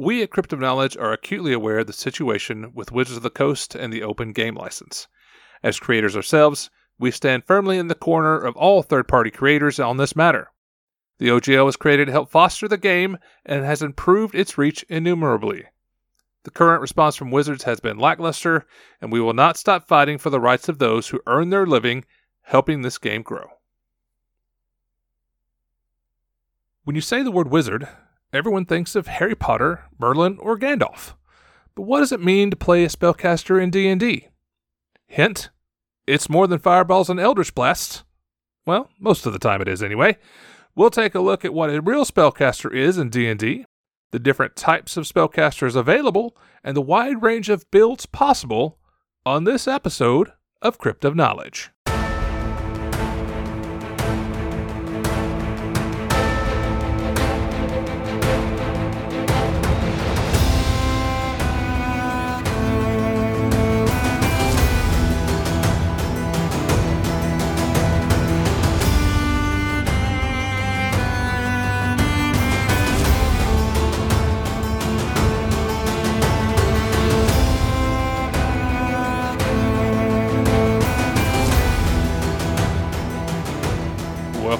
we at Crypt of Knowledge are acutely aware of the situation with Wizards of the Coast and the open game license. As creators ourselves, we stand firmly in the corner of all third party creators on this matter. The OGL was created to help foster the game and has improved its reach innumerably. The current response from Wizards has been lackluster, and we will not stop fighting for the rights of those who earn their living helping this game grow. When you say the word wizard, everyone thinks of Harry Potter, Merlin, or Gandalf. But what does it mean to play a spellcaster in D&D? Hint, it's more than fireballs and eldritch blasts. Well, most of the time it is anyway. We'll take a look at what a real spellcaster is in D&D, the different types of spellcasters available, and the wide range of builds possible on this episode of Crypt of Knowledge.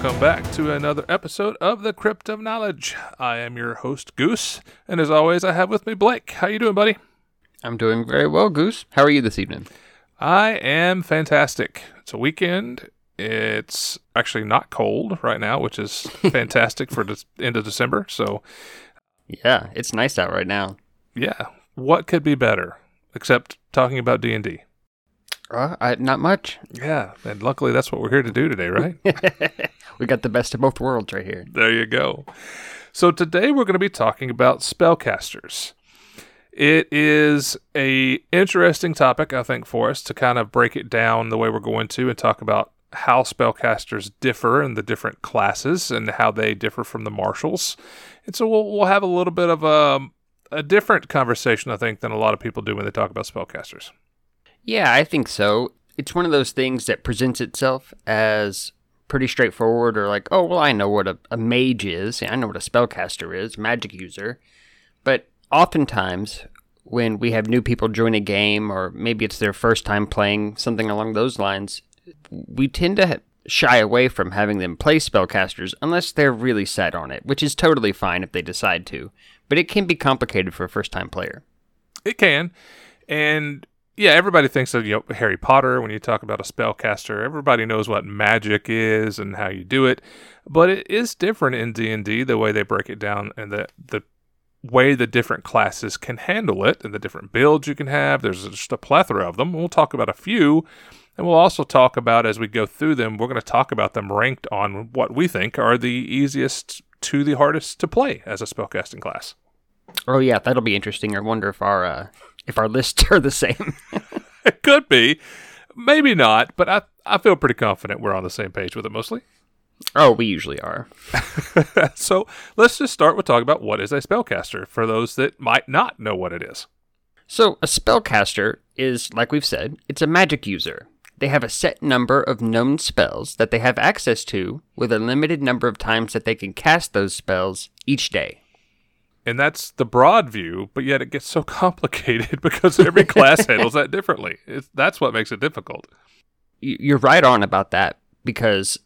Welcome back to another episode of the Crypt of Knowledge. I am your host Goose, and as always, I have with me Blake. How you doing, buddy? I'm doing very well, Goose. How are you this evening? I am fantastic. It's a weekend. It's actually not cold right now, which is fantastic for the end of December. So, Yeah, it's nice out right now. yeah, what could be better except talking about D and D? Uh, I, not much. Yeah, and luckily that's what we're here to do today, right? we got the best of both worlds right here. There you go. So today we're going to be talking about spellcasters. It is a interesting topic, I think, for us to kind of break it down the way we're going to and talk about how spellcasters differ in the different classes and how they differ from the martials. And so we'll, we'll have a little bit of a, a different conversation, I think, than a lot of people do when they talk about spellcasters. Yeah, I think so. It's one of those things that presents itself as pretty straightforward or like, oh, well, I know what a, a mage is. I know what a spellcaster is, magic user. But oftentimes, when we have new people join a game, or maybe it's their first time playing something along those lines, we tend to shy away from having them play spellcasters unless they're really set on it, which is totally fine if they decide to. But it can be complicated for a first time player. It can. And yeah, everybody thinks of you know Harry Potter when you talk about a spellcaster. Everybody knows what magic is and how you do it, but it is different in D and D the way they break it down and the the way the different classes can handle it and the different builds you can have. There's just a plethora of them. We'll talk about a few, and we'll also talk about as we go through them. We're going to talk about them ranked on what we think are the easiest to the hardest to play as a spellcasting class. Oh yeah, that'll be interesting. I wonder if our uh, if our lists are the same. It could be, maybe not, but I I feel pretty confident we're on the same page with it mostly. oh, we usually are. so let's just start with talking about what is a spellcaster for those that might not know what it is. So a spellcaster is, like we've said, it's a magic user. They have a set number of known spells that they have access to, with a limited number of times that they can cast those spells each day. And that's the broad view, but yet it gets so complicated because every class handles that differently. It's, that's what makes it difficult. You're right on about that because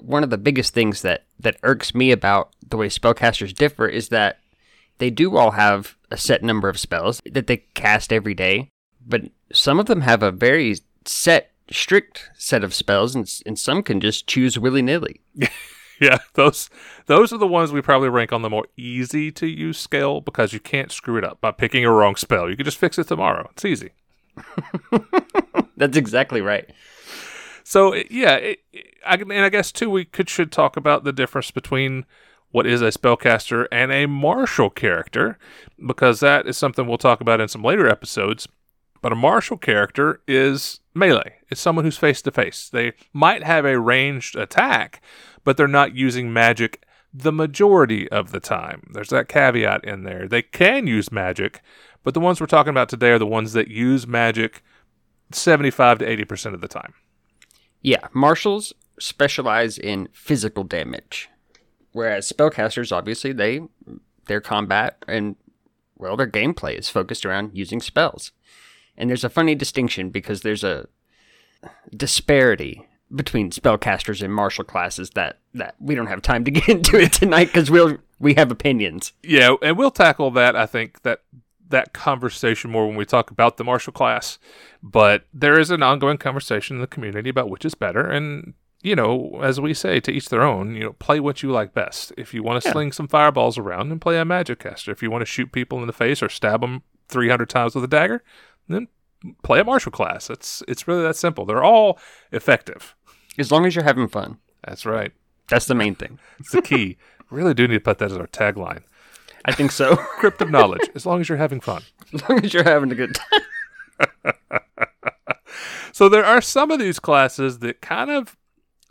one of the biggest things that that irks me about the way spellcasters differ is that they do all have a set number of spells that they cast every day, but some of them have a very set, strict set of spells, and, and some can just choose willy nilly. Yeah, those those are the ones we probably rank on the more easy to use scale because you can't screw it up by picking a wrong spell. You can just fix it tomorrow. It's easy. That's exactly right. So yeah, it, it- I, and I guess too we could should talk about the difference between what is a spellcaster and a martial character because that is something we'll talk about in some later episodes. But a martial character is melee. It's someone who's face to face. They might have a ranged attack, but they're not using magic the majority of the time. There's that caveat in there. They can use magic, but the ones we're talking about today are the ones that use magic 75 to 80% of the time. Yeah, martials specialize in physical damage, whereas spellcasters obviously they their combat and well, their gameplay is focused around using spells. And there's a funny distinction because there's a disparity between spellcasters and martial classes that, that we don't have time to get into it tonight because we'll we have opinions. Yeah, and we'll tackle that. I think that that conversation more when we talk about the martial class. But there is an ongoing conversation in the community about which is better, and you know, as we say, to each their own. You know, play what you like best. If you want to Yeah. sling some fireballs around, then play a magic caster. If you want to shoot people in the face or stab them three hundred times with a dagger, then play a martial class. It's it's really that simple. They're all effective. As long as you're having fun. That's right. That's the main thing. It's the key. really do need to put that as our tagline. I think so. Crypt of knowledge. As long as you're having fun. as long as you're having a good time. So there are some of these classes that kind of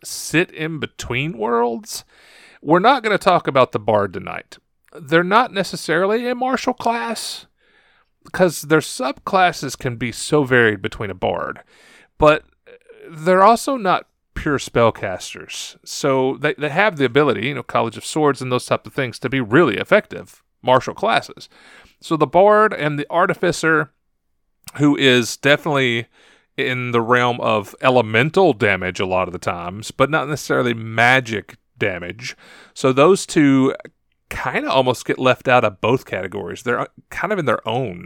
sit in between worlds. We're not going to talk about the bard tonight. They're not necessarily a martial class because their subclasses can be so varied between a bard, but they're also not pure spellcasters. So they, they have the ability, you know, College of Swords and those type of things to be really effective martial classes. So the bard and the artificer who is definitely in the realm of elemental damage a lot of the times, but not necessarily magic damage. So those two kind of almost get left out of both categories. They're uh, kind of in their own.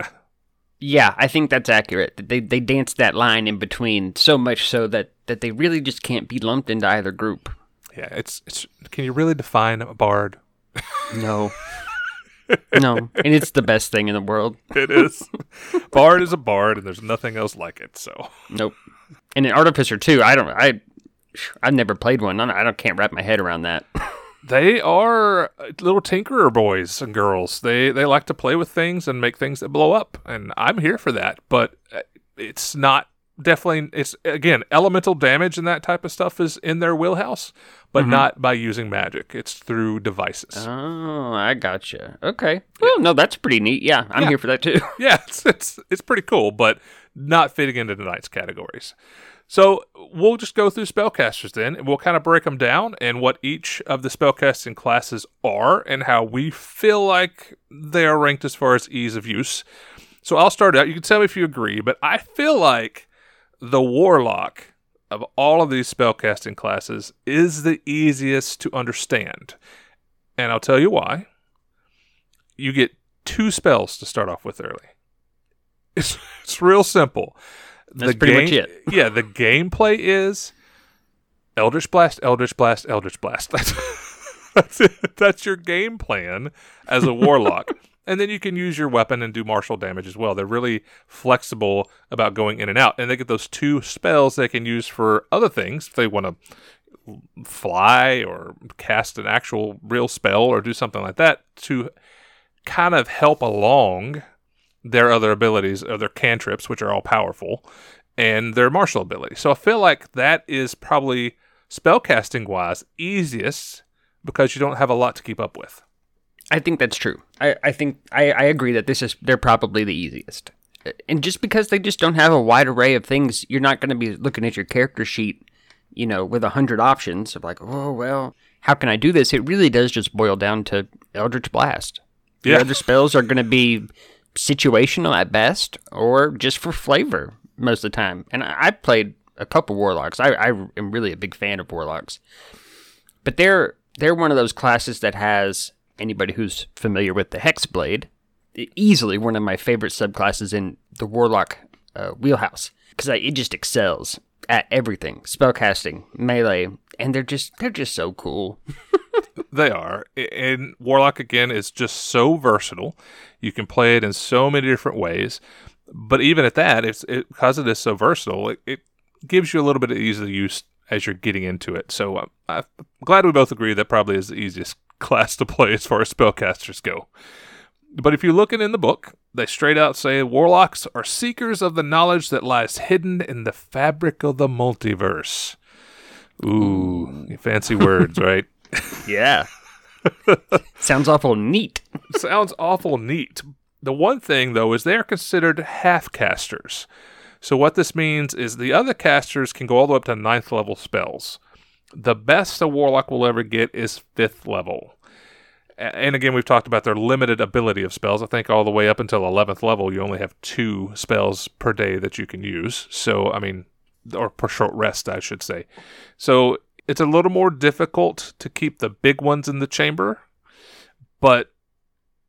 Yeah, I think that's accurate. They they dance that line in between so much so that that they really just can't be lumped into either group. Yeah, it's it's. Can you really define a bard? No. no, and it's the best thing in the world. It is. bard is a bard, and there's nothing else like it. So Nope. And an artificer too. I don't. I. I've never played one. I don't, can't wrap my head around that. they are little tinkerer boys and girls. They they like to play with things and make things that blow up, and I'm here for that. But uh, it's not definitely. It's again elemental damage and that type of stuff is in their wheelhouse, but mm-hmm. not by using magic. It's through devices. Oh, I gotcha. Okay. Well, no, that's pretty neat. Yeah, I'm Yeah. here for that too. yeah, it's, it's it's pretty cool, but not fitting into tonight's categories. So we'll just go through spellcasters then, and we'll kind of break them down and what each of the spellcasting classes are and how we feel like they are ranked as far as ease of use. So I'll start out. You can tell me if you agree, but I feel like the warlock of all of these spellcasting classes is the easiest to understand, and I'll tell you why. You get two spells to start off with early. It's it's real simple. That's pretty much it. Yeah, the gameplay is Eldritch Blast, Eldritch Blast, Eldritch Blast. That's that's it. That's your game plan as a warlock. And then you can use your weapon and do martial damage as well. They're really flexible about going in and out. And they get those two spells they can use for other things. If they want to fly or cast an actual real spell or do something like that to kind of help along their other abilities or their cantrips, which are all powerful, and their martial ability. So I feel like that is probably spellcasting wise easiest because you don't have a lot to keep up with. I think that's true. I, I think I, I agree that this is they're probably the easiest. Uh, and just because they just don't have a wide array of things, you're not going to be looking at your character sheet, you know, with a hundred options of like, oh well, how can I do this? It really does just boil down to Eldritch Blast. The Yeah. other spells are going to be situational at best, or just for flavor most of the time. And I, I've played a couple warlocks. I, I am really a big fan of warlocks, but they're they're one of those classes that has anybody who's familiar with the Hexblade, easily one of my favorite subclasses in the warlock uh, wheelhouse because it just excels at everything spellcasting melee and they're just they're just so cool They are. And Warlock, again, is just so versatile. You can play it in so many different ways. But even at that, it's it, because it is so versatile, it, it gives you a little bit of ease of use as you're getting into it. So uh, I'm glad we both agree that probably is the easiest class to play as far as spellcasters go. But if you look in the book, they straight out say warlocks are seekers of the knowledge that lies hidden in the fabric of the multiverse. Ooh, fancy words, right? yeah sounds awful neat sounds awful neat. The one thing, though, is they are considered half casters. So, what this means is the other casters can go all the way up to ninth level spells. The best a warlock will ever get is fifth level. And again, we've talked about their limited ability of spells. I think all the way up until 11th level, you only have two spells per day that you can use. So, I mean, or per short rest, I should say. So, it's a little more difficult to keep the big ones in the chamber, but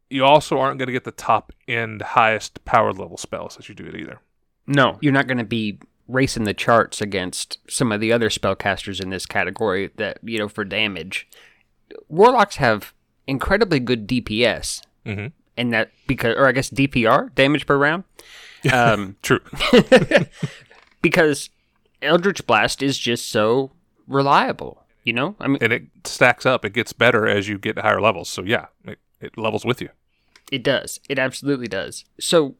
you also aren't going to get the top end, highest power level spells as you do it either. No, you're not going to be racing the charts against some of the other spellcasters in this category that, you know, for damage. Warlocks have incredibly good DPS, Mhm. and that because, or I guess DPR, damage per round. Um, True. because Eldritch Blast is just so reliable, you know? I mean, and it stacks up. It gets better as you get higher levels. So, yeah, it, it levels with you. It does. It absolutely does. So,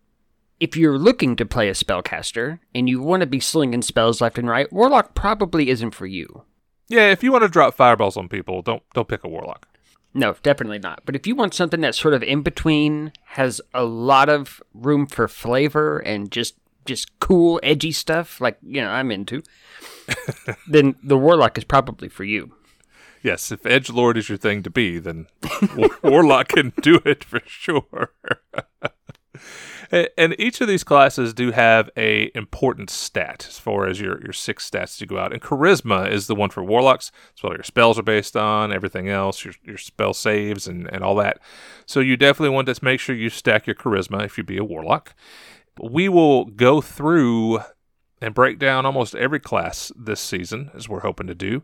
if you're looking to play a spellcaster and you want to be slinging spells left and right, Warlock probably isn't for you. Yeah, if you want to drop fireballs on people, don't don't pick a warlock. No, definitely not. But if you want something that's sort of in between, has a lot of room for flavor and just just cool, edgy stuff like you know I'm into, then the Warlock is probably for you. Yes, if edge lord is your thing to be, then warlock can do it for sure. And each of these classes do have a important stat as far as your your six stats to go out. And charisma is the one for warlocks. That's what your spells are based on. Everything else, your your spell saves and and all that. So you definitely want to make sure you stack your charisma if you be a warlock. We will go through and break down almost every class this season, as we're hoping to do.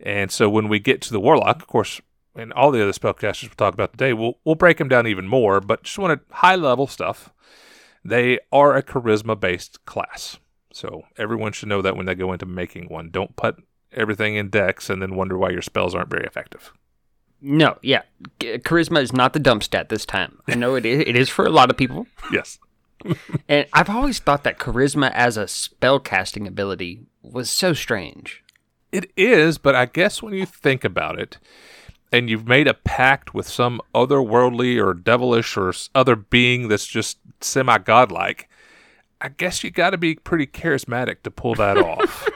And so when we get to the warlock, of course, and all the other spellcasters we'll talk about today, we'll we'll break them down even more. But just wanted high level stuff. They are a charisma based class, so everyone should know that when they go into making one. Don't put everything in dex and then wonder why your spells aren't very effective. No, yeah, charisma is not the dump stat this time. I know it is. It is for a lot of people. Yes. And I've always thought that charisma as a spell casting ability was so strange. It is, but I guess when you think about it, and you've made a pact with some otherworldly or devilish or other being that's just semi godlike, I guess you got to be pretty charismatic to pull that off.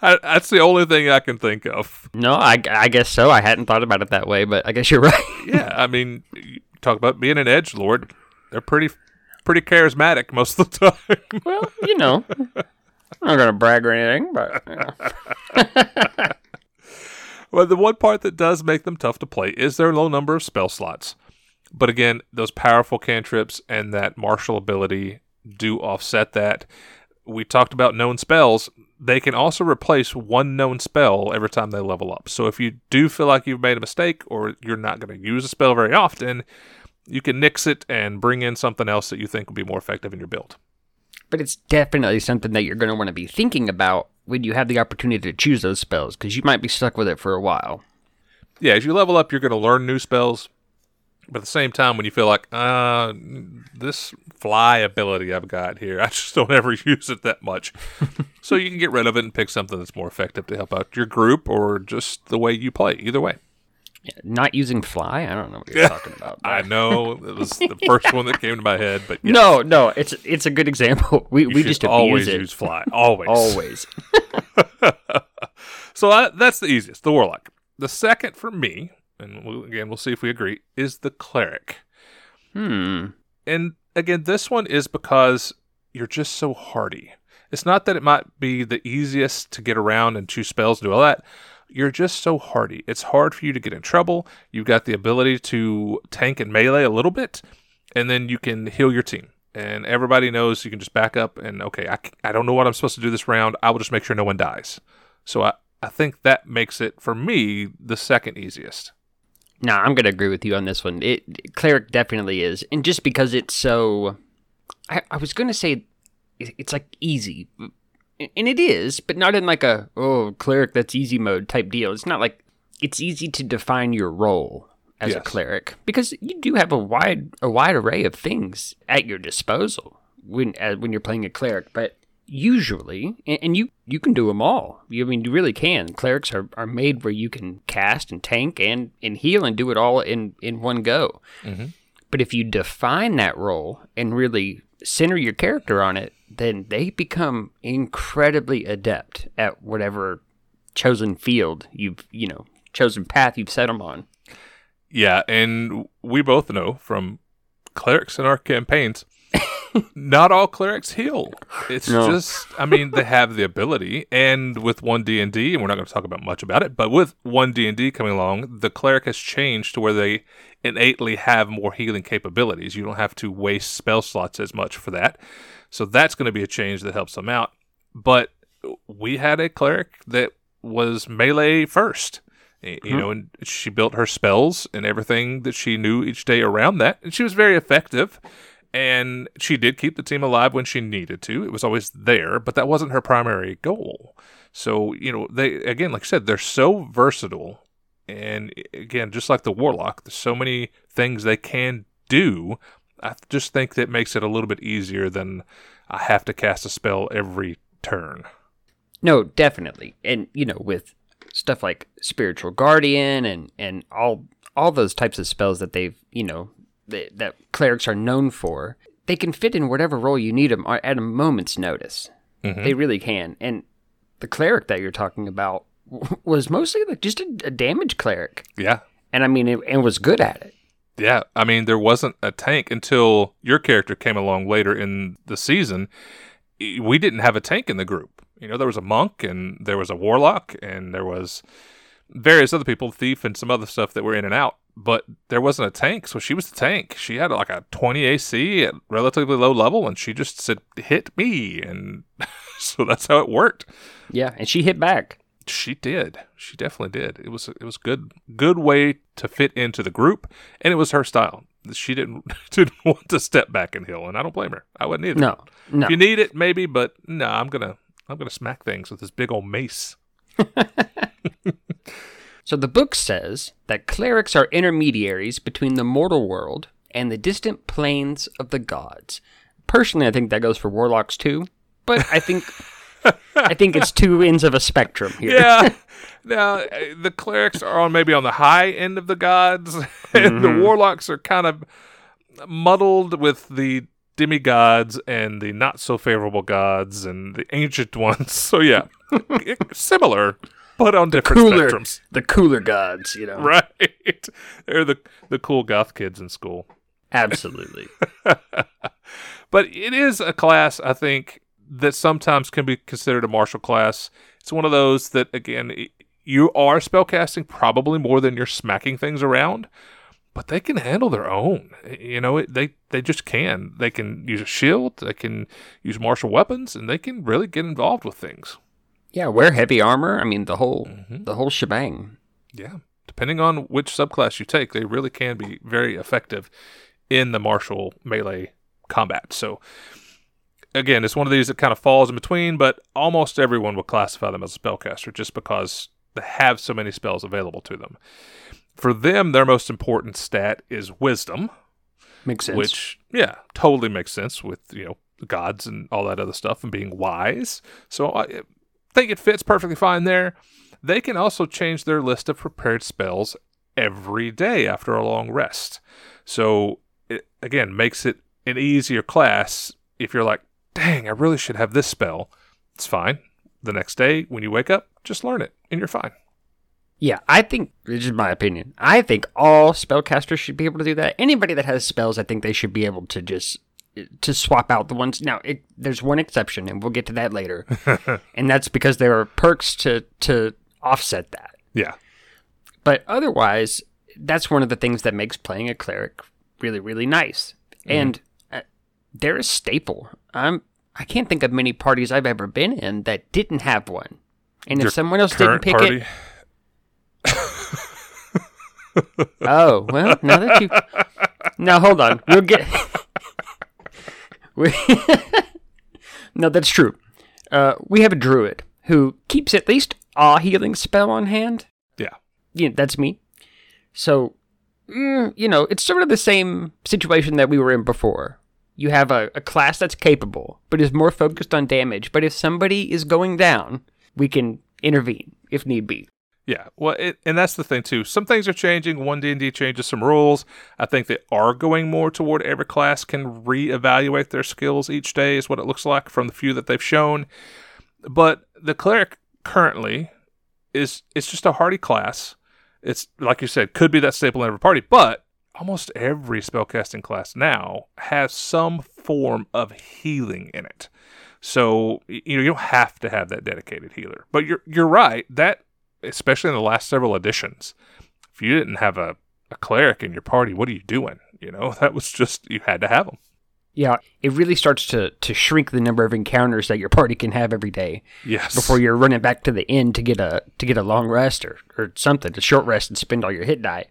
I, that's the only thing I can think of. No, I, I guess so. I hadn't thought about it that way, but I guess you're right. Yeah, I mean, you talk about being an edge lord; they're pretty, pretty charismatic most of the time. well, you know, I'm not gonna brag or anything, but you know. Well, the one part that does make them tough to play is their low number of spell slots. But again, those powerful cantrips and that martial ability do offset that. We talked about known spells. They can also replace one known spell every time they level up. So if you do feel like you've made a mistake or you're not going to use a spell very often, you can nix it and bring in something else that you think will be more effective in your build. but it's definitely something that you're gonna want to be thinking about when you have the opportunity to choose those spells, because you might be stuck with it for a while. yeah, as you level up, you're going to learn new spells. But at the same time, when you feel like, uh, this fly ability I've got here, I just don't ever use it that much. so you can get rid of it and pick something that's more effective to help out your group or just the way you play. Either way. Not using fly, I don't know what you're talking about. I know it was the first one that came to my head, but yeah, No, no, it's it's a good example. We you we just always it use fly. Always. always. so I, that's the easiest, the warlock. The second for me, and we'll, again, we'll see if we agree, is the cleric. Hmm. and again, this one is because you're just so hardy. It's not that it might be the easiest to get around and choose spells and do all that. You're just so hardy. It's hard for you to get in trouble. You've got the ability to tank and melee a little bit, and then you can heal your team. And everybody knows you can just back up and, okay, I, I don't know what I'm supposed to do this round. I will just make sure no one dies. So I, I think that makes it, for me, the second easiest. No, I'm gonna agree with you on this one. It cleric definitely is, and just because it's so, I, I was gonna say, it's like easy, and it is, but not in like a oh cleric that's easy mode type deal. It's not like it's easy to define your role as a cleric because you do have a wide a wide array of things at your disposal when uh, when you're playing a cleric, but usually and, and you you can do them all you, i mean you really can clerics are, are made where you can cast and tank and and heal and do it all in in one go Mhm. but if you define that role and really center your character on it then they become incredibly adept at whatever chosen field you've you know chosen path you've set them on. Yeah, and we both know from clerics in our campaigns, not all clerics heal. It's No. just, I mean, they have the ability, and with one D and D, and we're not going to talk about much about it, but with one D and D coming along, the cleric has changed to where they innately have more healing capabilities. You don't have to waste spell slots as much for that, so that's going to be a change that helps them out. But we had a cleric that was melee first. You mm-hmm. know, and she built her spells and everything that she knew each day around that, and she was very effective. And she did keep the team alive when she needed to. It was always there, but that wasn't her primary goal. So, you know, they again, like I said, they're so versatile. And again, just like the warlock, there's so many things they can do. I just think that makes it a little bit easier than I have to cast a spell every turn. No, definitely. And you know, with stuff like spiritual guardian and and all all those types of spells that they've you know that, that clerics are known for, they can fit in whatever role you need them at a moment's notice. Mhm. They really can. And the cleric that you're talking about was mostly like just a, a damage cleric, Yeah. and I mean, it, and was good at it. Yeah, I mean, there wasn't a tank until your character came along later in the season. We didn't have a tank in the group. You know, there was a monk and there was a warlock and there was various other people, thief and some other stuff that were in and out. But there wasn't a tank, so she was the tank. She had like a 20 AC at relatively low level, and she just said, "Hit me," and so that's how it worked. Yeah, and she hit back. She did. She definitely did. It was it was good good way to fit into the group, and it was her style. She didn't didn't want to step back and heal, and I don't blame her. I wouldn't either. No, no. If you need it, maybe, but no, I'm gonna I'm gonna smack things with this big old mace. So the book says that clerics are intermediaries between the mortal world and the distant planes of the gods. Personally, I think that goes for warlocks too, but I think I think it's two ends of a spectrum here. Yeah. now uh, the clerics are on maybe on the high end of the gods, and the warlocks are kind of muddled with the demigods and the not so favorable gods and the ancient ones. So yeah, similar, but on different Cooler, spectrums. the cooler gods, you know. Right. They're the the cool goth kids in school. Absolutely. But it is a class, I think, that sometimes can be considered a martial class. It's one of those that, again, you are spellcasting probably more than you're smacking things around, but they can handle their own. You know, it, they they just can. They can use a shield. They can use martial weapons, and they can really get involved with things. Yeah, wear heavy armor. I mean, the whole mm-hmm. the whole shebang. Yeah, depending on which subclass you take, they really can be very effective in the martial melee combat. So, again, it's one of these that kind of falls in between, but almost everyone will classify them as a spellcaster just because they have so many spells available to them. For them, their most important stat is wisdom, Makes sense. which, yeah, totally makes sense with, you know, the gods and all that other stuff and being wise. So I think it fits perfectly fine there. They can also change their list of prepared spells every day after a long rest. So it, again, makes it an easier class if you're like, dang, I really should have this spell. It's fine. The next day, when you wake up, just learn it and you're fine. Yeah, I think this is my opinion. I think all spellcasters should be able to do that. Anybody that has spells, I think they should be able to just to swap out the ones. Now, it, there's one exception, and we'll get to that later, and that's because there are perks to to offset that. Yeah. But otherwise, that's one of the things that makes playing a cleric really, really nice. And uh, they're a staple. I'm I can't think of many parties I've ever been in that didn't have one. And Your if someone else didn't pick party. it, oh well, now that you now hold on, we'll get. We... no, that's true. Uh, we have a druid who keeps at least a healing spell on hand Yeah. yeah, that's me. So, mm, you know, it's sort of the same situation that we were in before. You have a, a class that's capable, but is more focused on damage. But if somebody is going down, we can intervene if need be. Yeah, well, it, and that's the thing too. Some things are changing. One D and D changes some rules. I think they are going more toward every class can reevaluate their skills each day. Is what it looks like from the few that they've shown. But the cleric currently is it's just a hardy class. it's like you said, could be that staple in every party, but almost every spellcasting class now has some form of healing in it. So you know you don't have to have that dedicated healer. But you're you're right that especially in the last several editions, if you didn't have a, a cleric in your party, what are you doing? You know that was just you had to have them. Yeah, it really starts to to shrink the number of encounters that your party can have every day. Yes. Before you're running back to the inn to get a to get a long rest or, or something, a short rest and spend all your hit die.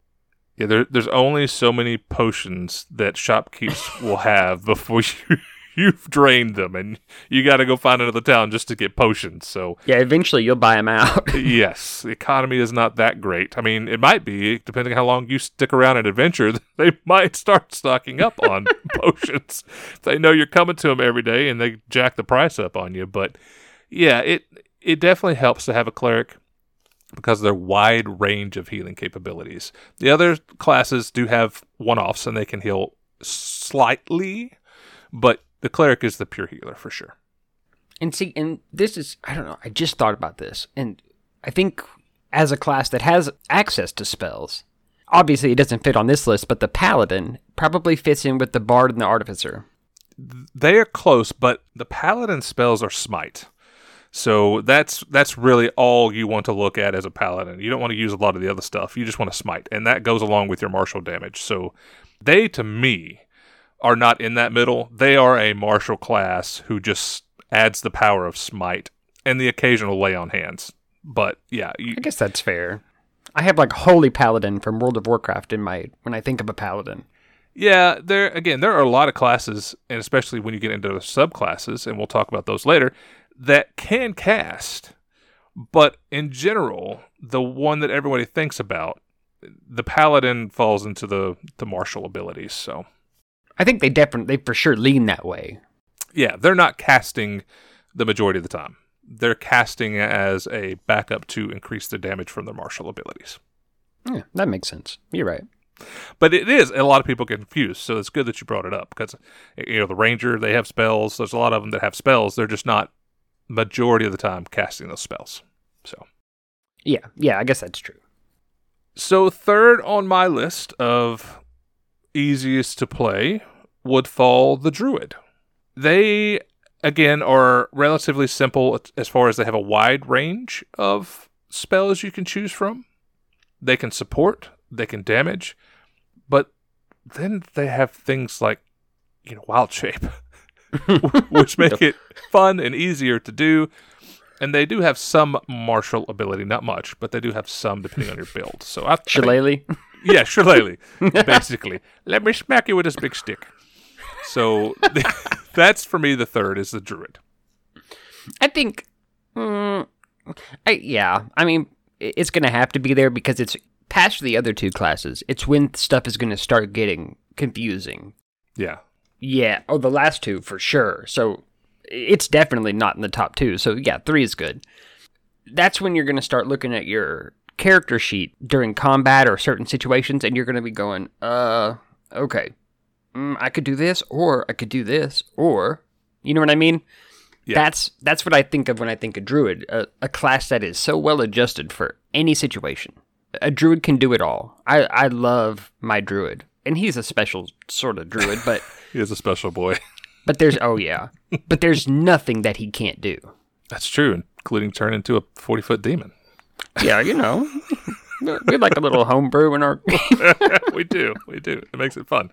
Yeah, there, there's only so many potions that shopkeepers will have before you you've drained them, and you got to go find another town just to get potions. So Yeah, eventually you'll buy them out. yes, the economy is not that great. I mean, it might be depending on how long you stick around at adventure. They might start stocking up on potions. They know you're coming to them every day, and they jack the price up on you. But yeah, it it definitely helps to have a cleric because of their wide range of healing capabilities. The other classes do have one offs and they can heal slightly, but the cleric is the pure healer for sure. And see, and this is, I don't know, I just thought about this. And I think as a class that has access to spells, obviously it doesn't fit on this list, but the paladin probably fits in with the bard and the artificer. They are close, but the paladin spells are smite. So that's that's really all you want to look at as a paladin. You don't want to use a lot of the other stuff. You just want to smite, and that goes along with your martial damage. So they, to me, are not in that middle. They are a martial class who just adds the power of smite and the occasional lay on hands. But yeah, you, I guess that's fair. I have like Holy Paladin from World of Warcraft in my when I think of a paladin. Yeah, there again, there are a lot of classes, and especially when you get into the subclasses, and we'll talk about those later, that can cast. But in general, the one that everybody thinks about, the paladin falls into the the martial abilities. So I think they definitely they for sure lean that way. yeah, they're not casting the majority of the time. They're casting as a backup to increase the damage from their martial abilities. Yeah, that makes sense. You're right. But it is a lot of people get confused, so it's good that you brought it up because you know the ranger they have spells. There's a lot of them that have spells. They're just not majority of the time casting those spells. So Yeah, yeah, I guess that's true. so third on my list of easiest to play would fall the druid. They again are relatively simple as far as they have a wide range of spells you can choose from. They can support, they can damage, but then they have things like you know wild shape, which make it fun and easier to do. And they do have some martial ability, not much, but they do have some depending on your build. So I, I think- Shillelagh. Yeah, shillelagh, basically. Let me smack you with this big stick. So that's for me the third is the druid. I think, mm, I, yeah. I mean, it's going to have to be there because it's past the other two classes. It's when stuff is going to start getting confusing. Yeah. Yeah. Oh, the last two for sure. So it's definitely not in the top two. So yeah, three is good. That's when you're going to start looking at your character sheet during combat or certain situations, and you're going to be going, uh, okay, mm, I could do this, or I could do this, or you know what I mean. Yeah. That's that's what I think of when I think of druid, a, a class that is so well adjusted for any situation. A druid can do it all. I I love my druid, and he's a special sort of druid, but He is a special boy. but there's oh yeah, but there's nothing that he can't do. That's true, including turn into a 40 foot demon. Yeah, you know, we like a little homebrew in our. we do. We do. It makes it fun.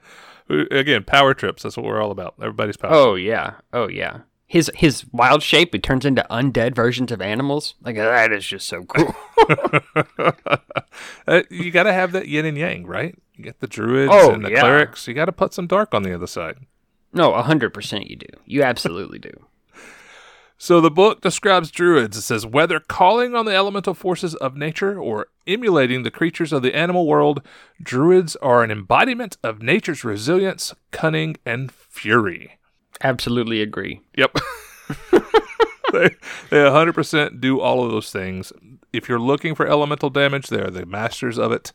We- Again, power trips. That's what we're all about. Everybody's power. Oh yeah, oh yeah. His his wild shape it turns into undead versions of animals. Like that is just so cool. Uh, you got to have that yin and yang, right? You get the druids Oh, and the yeah. clerics. You got to put some dark on the other side. no, hundred percent you do. You absolutely do. So the book describes druids. It says whether calling on the elemental forces of nature or emulating the creatures of the animal world, druids are an embodiment of nature's resilience, cunning, and fury. Absolutely agree. Yep. they, they 100% do all of those things. If you're looking for elemental damage, they're the masters of it.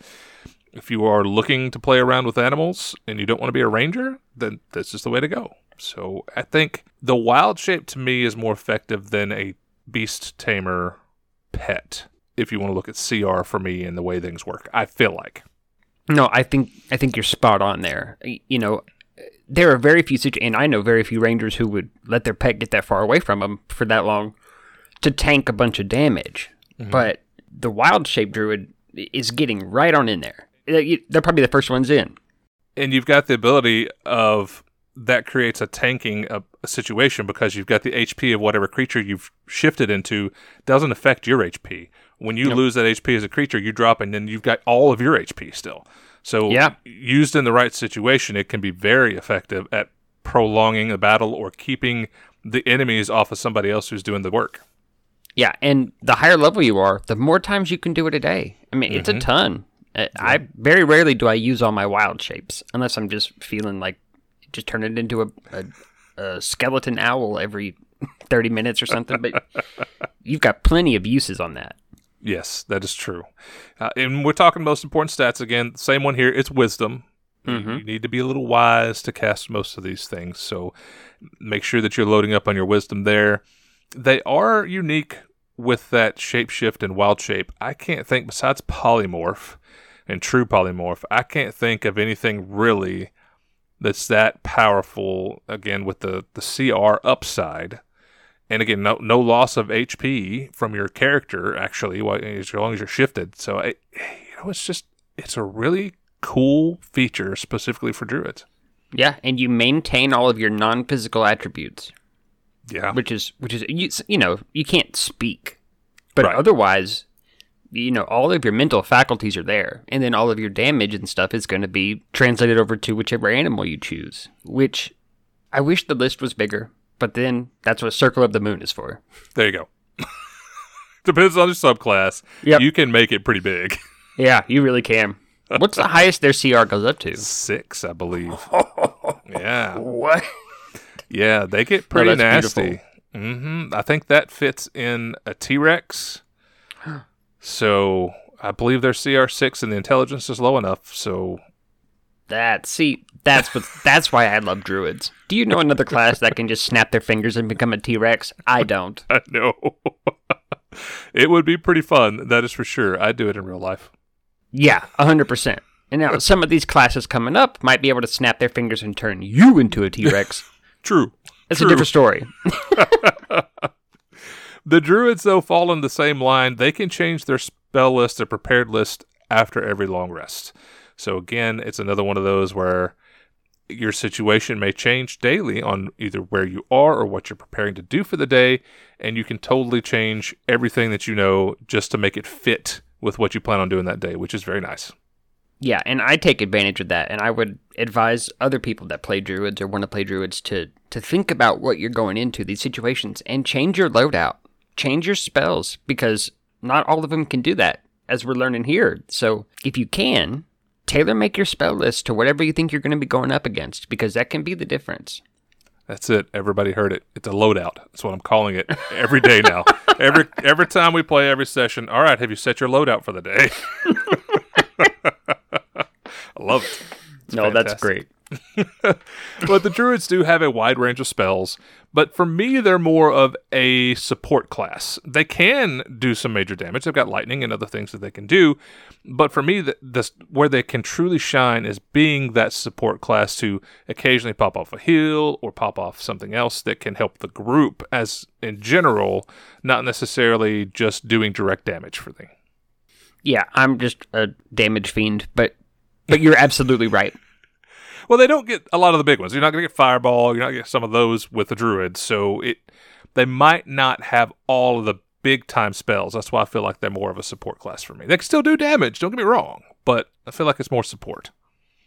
If you are looking to play around with animals and you don't want to be a ranger, then that's just the way to go. So I think the wild shape to me is more effective than a beast tamer pet. if you want to look at CR for me and the way things work. I feel like. No, I think I think you're spot on there. You know, there are very few and I know very few rangers who would let their pet get that far away from them for that long to tank a bunch of damage. Mm-hmm. But the wild shape druid is getting right on in there. They're probably the first ones in. and you've got the ability of that creates a tanking a, a situation because you've got the HP of whatever creature you've shifted into doesn't affect your HP. When you lose that HP as a creature, you drop, and then you've got all of your HP still. So, Yeah. used in the right situation, it can be very effective at prolonging a battle or keeping the enemies off of somebody else who's doing the work. Yeah, and the higher level you are, the more times you can do it a day. I mean, it's a mm-hmm. ton. Uh, I very rarely do I use all my wild shapes unless I'm just feeling like just turn it into a, a, a skeleton owl every 30 minutes or something. But you've got plenty of uses on that. Yes, that is true. Uh, and we're talking most important stats again. Same one here. It's wisdom. You- You need to be a little wise to cast most of these things. So make sure that you're loading up on your wisdom there. They are unique with that shapeshift and wild shape. I can't think besides polymorph and true polymorph. I can't think of anything really that's that powerful. Again, with the the CR upside and again, no no loss of HP from your character actually, as long as you're shifted. So it, you know, it's just it's a really cool feature specifically for druids. Yeah, and you maintain all of your non-physical attributes, Yeah, which is which is you, you know you can't speak, but Right. otherwise, you know all of your mental faculties are there, and then all of your damage and stuff is going to be translated over to whichever animal you choose. Which I wish the list was bigger, but then that's what Circle of the Moon is for. there you go. Depends on your subclass. Yep. You can make it pretty big. Yeah, you really can. What's the highest their CR goes up to? Six, I believe. yeah, What? yeah, they get pretty that's nasty. hmm I think that fits in a T Rex. So I believe their CR six and the intelligence is low enough. So That see, that's what that's why I love druids. Do you know another class that can just snap their fingers and become a T Rex? I don't. I know. it would be pretty fun, that is for sure. I'd do it in real life. Yeah, hundred percent. And now some of these classes coming up might be able to snap their fingers and turn you into a T Rex. True. It's True. a different story. The druids, though, fall in the same line. They can change their spell list, their prepared list, after every long rest. So, again, it's another one of those where your situation may change daily on either where you are or what you're preparing to do for the day. And you can totally change everything that you know just to make it fit with what you plan on doing that day, which is very nice. Yeah, and I take advantage of that, and I would advise other people that play druids or want to play druids to to think about what you're going into these situations and change your loadout, change your spells because not all of them can do that, as we're learning here. So if you can, tailor make your spell list to whatever you think you're going to be going up against because that can be the difference. That's it. Everybody heard it. It's a loadout. That's what I'm calling it every day now. every every time we play every session. All right, have you set your loadout for the day? I love it. It's no, that's great. but the druids do have a wide range of spells. But for me, they're more of a support class. They can do some major damage. They've got lightning and other things that they can do. But for me, the, the where they can truly shine is being that support class to occasionally pop off a heal or pop off something else that can help the group as in general, not necessarily just doing direct damage for them. Yeah, I'm just a damage fiend, but but you're absolutely right. Well, they don't get a lot of the big ones. You're not going to get Fireball. You're not going to get some of those with the Druids. So it they might not have all of the big time spells. That's why I feel like they're more of a support class for me. They can still do damage. Don't get me wrong, but I feel like it's more support.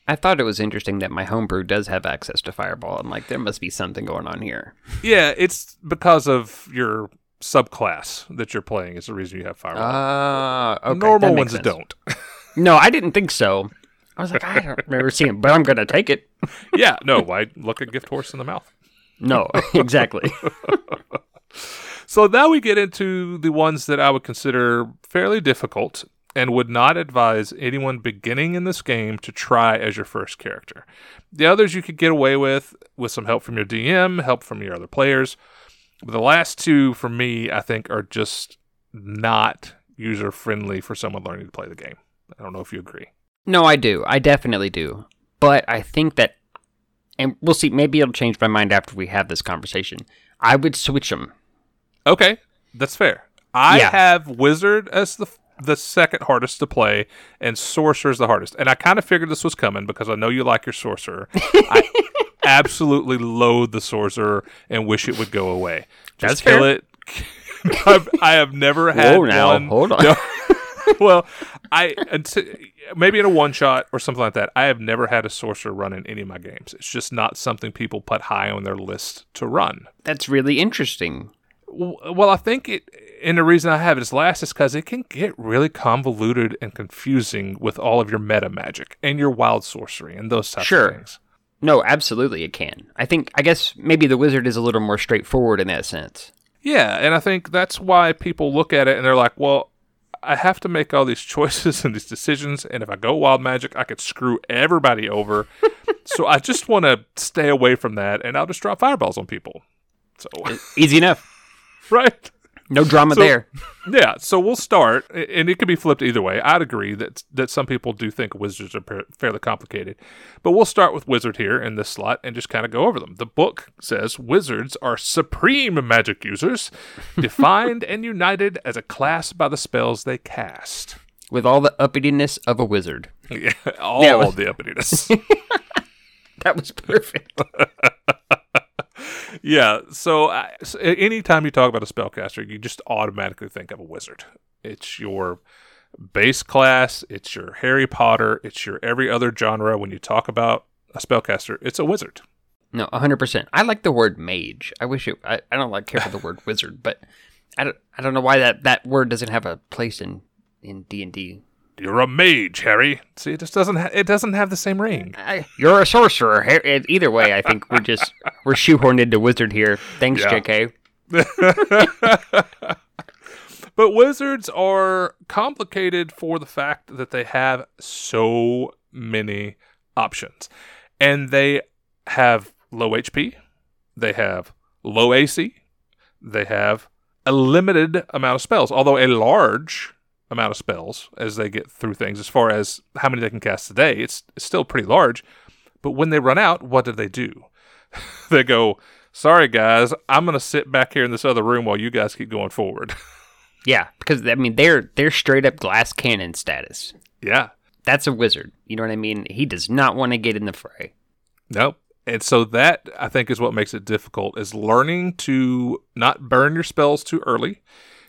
I thought it was interesting that my homebrew does have access to Fireball. I'm like, there must be something going on here. Yeah, it's because of your subclass that you're playing is the reason you have Fireball. Ah, okay. Normal ones sense. don't. No, I didn't think so. I was like, I don't remember seeing but I'm gonna take it. yeah, no. Why look a gift horse in the mouth? No, exactly. So now we get into the ones that I would consider fairly difficult and would not advise anyone beginning in this game to try as your first character. The others you could get away with with some help from your DM, help from your other players. But the last two for me, I think, are just not user friendly for someone learning to play the game. I don't know if you agree. No, I do. I definitely do. But I think that, and we'll see. Maybe it'll change my mind after we have this conversation. I would switch them. Okay, that's fair. I Yeah. have Wizard as the the second hardest to play, and Sorcerer is the hardest. And I kind of figured this was coming because I know you like your Sorcerer. I absolutely loathe the Sorcerer and wish it would go away. That's Just kill fair. it. I've, I have never had Whoa, now one. hold on. No. well, I until, maybe in a one shot or something like that. I have never had a sorcerer run in any of my games. It's just not something people put high on their list to run. That's really interesting. Well, I think it, and the reason I have it as last is because it can get really convoluted and confusing with all of your meta magic and your wild sorcery and those types Sure. of things. No, absolutely, it can. I think. I guess maybe the wizard is a little more straightforward in that sense. Yeah, and I think that's why people look at it and they're like, well, I have to make all these choices and these decisions, and if I go wild magic, I could screw everybody over. so I just want to stay away from that, and I'll just drop fireballs on people. So, Easy enough. right? No drama So- there. Yeah, so we'll start, and it could be flipped either way. I'd agree that that some people do think wizards are fairly complicated, but we'll start with wizard here in this slot and just kind of go over them. The book says wizards are supreme magic users, defined and united as a class by the spells they cast. With all the uppityness of a wizard. Yeah, all Yeah, was- the uppityness. That was perfect. Yeah, so, I, so anytime you talk about a spellcaster, you just automatically think of a wizard. It's your base class, it's your Harry Potter, it's your every other genre. When you talk about a spellcaster, it's a wizard. No, 100%. I like the word mage. I wish it, I, I don't like care for the word wizard, but I don't, I don't know why that, that word doesn't have a place in, in D&D. You're a mage, Harry. See, it just doesn't. Ha- it doesn't have the same ring. I, you're a sorcerer. Har- e- Either way, I think we're just, we're shoehorned into wizard here. Thanks, Yeah. JK. But wizards are complicated for the fact that they have so many options. And they have low HP, they have low AC, they have a limited amount of spells, although a large amount of spells as they get through things. As far as how many they can cast today, it's, it's still pretty large. But when they run out, what do they do? they go, Sorry, guys, I'm going to sit back here in this other room while you guys keep going forward. Yeah, because, I mean, they're, they're straight up glass cannon status. yeah. That's a wizard. You know what I mean? He does not want to get in the fray. Nope. And so that I think is what makes it difficult is learning to not burn your spells too early,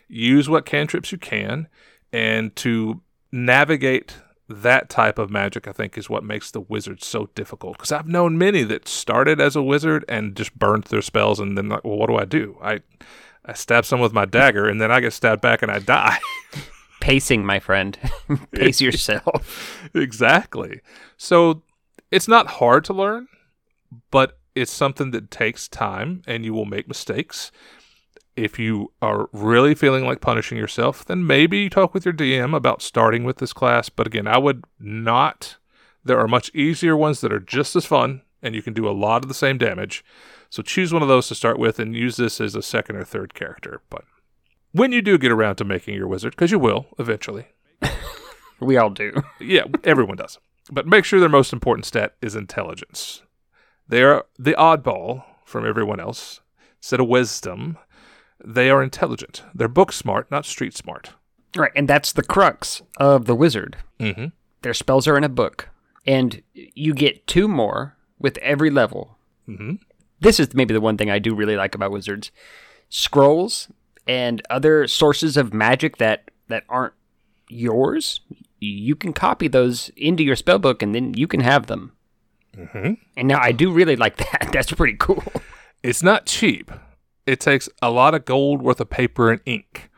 use what cantrips you can, and to navigate that type of magic I think is what makes the wizard so difficult. Because I've known many that started as a wizard and just burned their spells and then like, well, what do I do? I I stab someone with my dagger and then I get stabbed back and I die. Pacing, my friend. Pace yourself. exactly. So it's not hard to learn, but it's something that takes time and you will make mistakes. If you are really feeling like punishing yourself, then maybe talk with your DM about starting with this class. But again, I would not. There are much easier ones that are just as fun and you can do a lot of the same damage. So choose one of those to start with and use this as a second or third character. But when you do get around to making your wizard, because you will eventually, We all do. yeah, everyone does. But make sure their most important stat is intelligence. They are the oddball from everyone else. Instead of wisdom, they are intelligent. They're book smart, not street smart. Right, and that's the crux of the wizard. Mm-hmm. Their spells are in a book, and you get two more with every level. Mm-hmm. This is maybe the one thing I do really like about wizards: scrolls and other sources of magic that that aren't yours. You can copy those into your spell book, and then you can have them. Mm-hmm. And now I do really like that. That's pretty cool. It's not cheap. It takes a lot of gold worth of paper and ink,